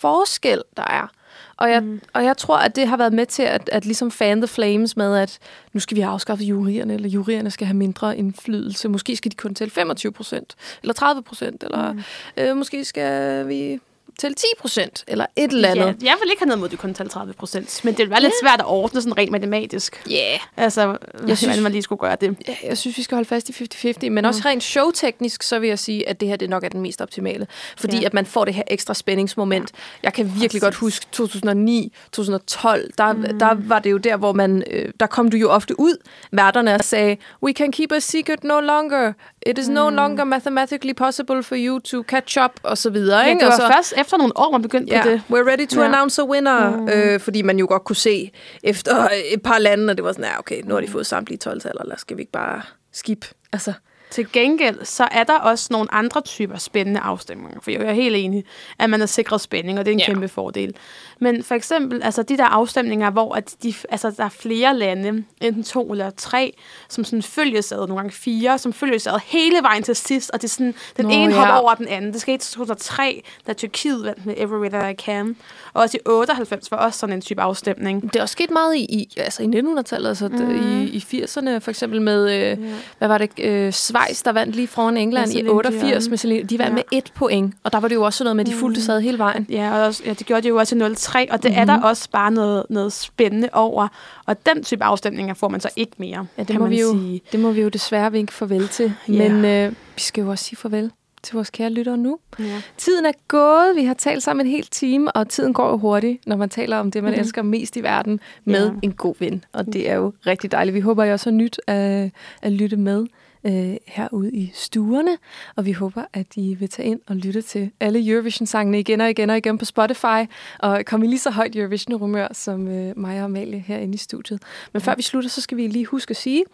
forskel, der er. Og jeg, mm. og jeg tror, at det har været med til at, at ligesom fan the flames med, at nu skal vi afskaffe jurierne, eller jurierne skal have mindre indflydelse. Måske skal de kun tælle 25 procent, eller 30 procent, eller mm. øh, måske skal vi til 10 procent, eller et eller andet. Ja, jeg vil ikke have noget mod, du kun talte 30 procent. Men det vil være lidt svært at ordne sådan rent matematisk. Ja. Yeah. Altså, jeg synes- man lige skulle gøre det. Ja, jeg synes, vi skal holde fast i 50-50, men også rent showteknisk, så vil jeg sige, at det her det nok er den mest optimale. Fordi Ja. at man får det her ekstra spændingsmoment. Jeg kan virkelig godt huske 2009, 2012, der, mm. der var det jo der, hvor man, øh, der kom du jo ofte ud, værterne og sagde, we can keep a secret no longer. It is no longer mathematically possible for you to catch up, og så videre. Ja, ikke? det Og var så- først efter nogle år, man begyndte Ja, på det. we're ready to Ja. announce a winner. Mm. Øh, fordi man jo godt kunne se efter et par lande, og det var sådan, ja, okay, nu har de fået samtlige 12-taller, lad skal vi ikke bare skip? Altså, Til gengæld, så er der også nogle andre typer spændende afstemninger. For jeg er helt enig, at man er sikret spænding, og det er en ja. kæmpe fordel. Men for eksempel, altså de der afstemninger, hvor at de, altså, der er flere lande, enten to eller tre, som sådan følges ad, nogle gange fire, som følges ad hele vejen til sidst, og det er sådan, den Nå, ene ja. hopper over den anden. Det skete i 2003, da Tyrkiet vandt med Every Way That I Can. Og også i 98 var også sådan en type afstemning. Det er også sket meget i, i, altså i 1900-tallet, altså mm. i, i 80'erne for eksempel med, øh, ja. hvad var det, øh, Schweiz, der vandt lige foran England i Celine 88 Dion. med Celine. De vandt ja. Ja. med et point, og der var det jo også sådan noget med, at de fulgte sad hele vejen. Ja, og også, ja, det gjorde de jo også i 03, og det Mhm. mm-hmm. er der også bare noget, noget spændende over. Og den type afstemninger får man så ikke mere, Ja, det må, man vi jo, sige. det må vi jo desværre vinke farvel til. Ja. Men øh, vi skal jo også sige farvel til vores kære lyttere nu. Ja. Tiden er gået. Vi har talt sammen en hel time, og tiden går jo hurtigt, når man taler om det, man mm. elsker mest i verden, med Ja. en god ven. Og det er jo rigtig dejligt. Vi håber, I også har nyt at, at lytte med øh, herude i stuerne. Og vi håber, at I vil tage ind og lytte til alle Eurovision-sangene igen og igen og igen på Spotify, og komme i lige så højt Eurovision-rumør som øh, mig og Amalie herinde i studiet. Men før vi slutter, så skal vi lige huske at sige,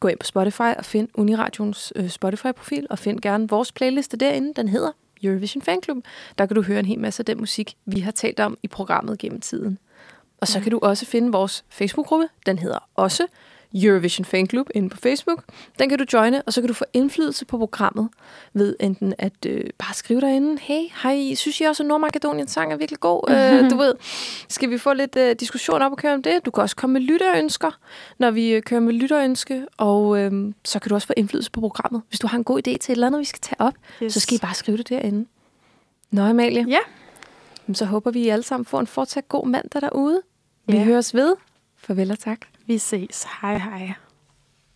gå ind på Spotify og find Uniradions øh, Spotify-profil, og find gerne vores playliste derinde. Den hedder Eurovision Fanclub. Der kan du høre en hel masse af den musik, vi har talt om i programmet gennem tiden. Og så kan du også finde vores Facebook-gruppe. Den hedder også Eurovision Fanclub inde på Facebook. Den kan du joine, og så kan du få indflydelse på programmet ved enten at øh, bare skrive derinde, hey, hej, synes I også, at Nordmakedoniens sang er virkelig god? øh, du ved, skal vi få lidt øh, diskussion op og køre om det? Du kan også komme med lytterønsker, når vi øh, kører med lytterønske, og øh, så kan du også få indflydelse på programmet. Hvis du har en god idé til et eller andet, vi skal tage op, yes. så skal I bare skrive det derinde. Nå, Amalie. Ja. Så håber vi, I alle sammen får en fortsat god mandag derude. Vi Ja. høres ved. Farvel og tak. Vi ses. Hej hej.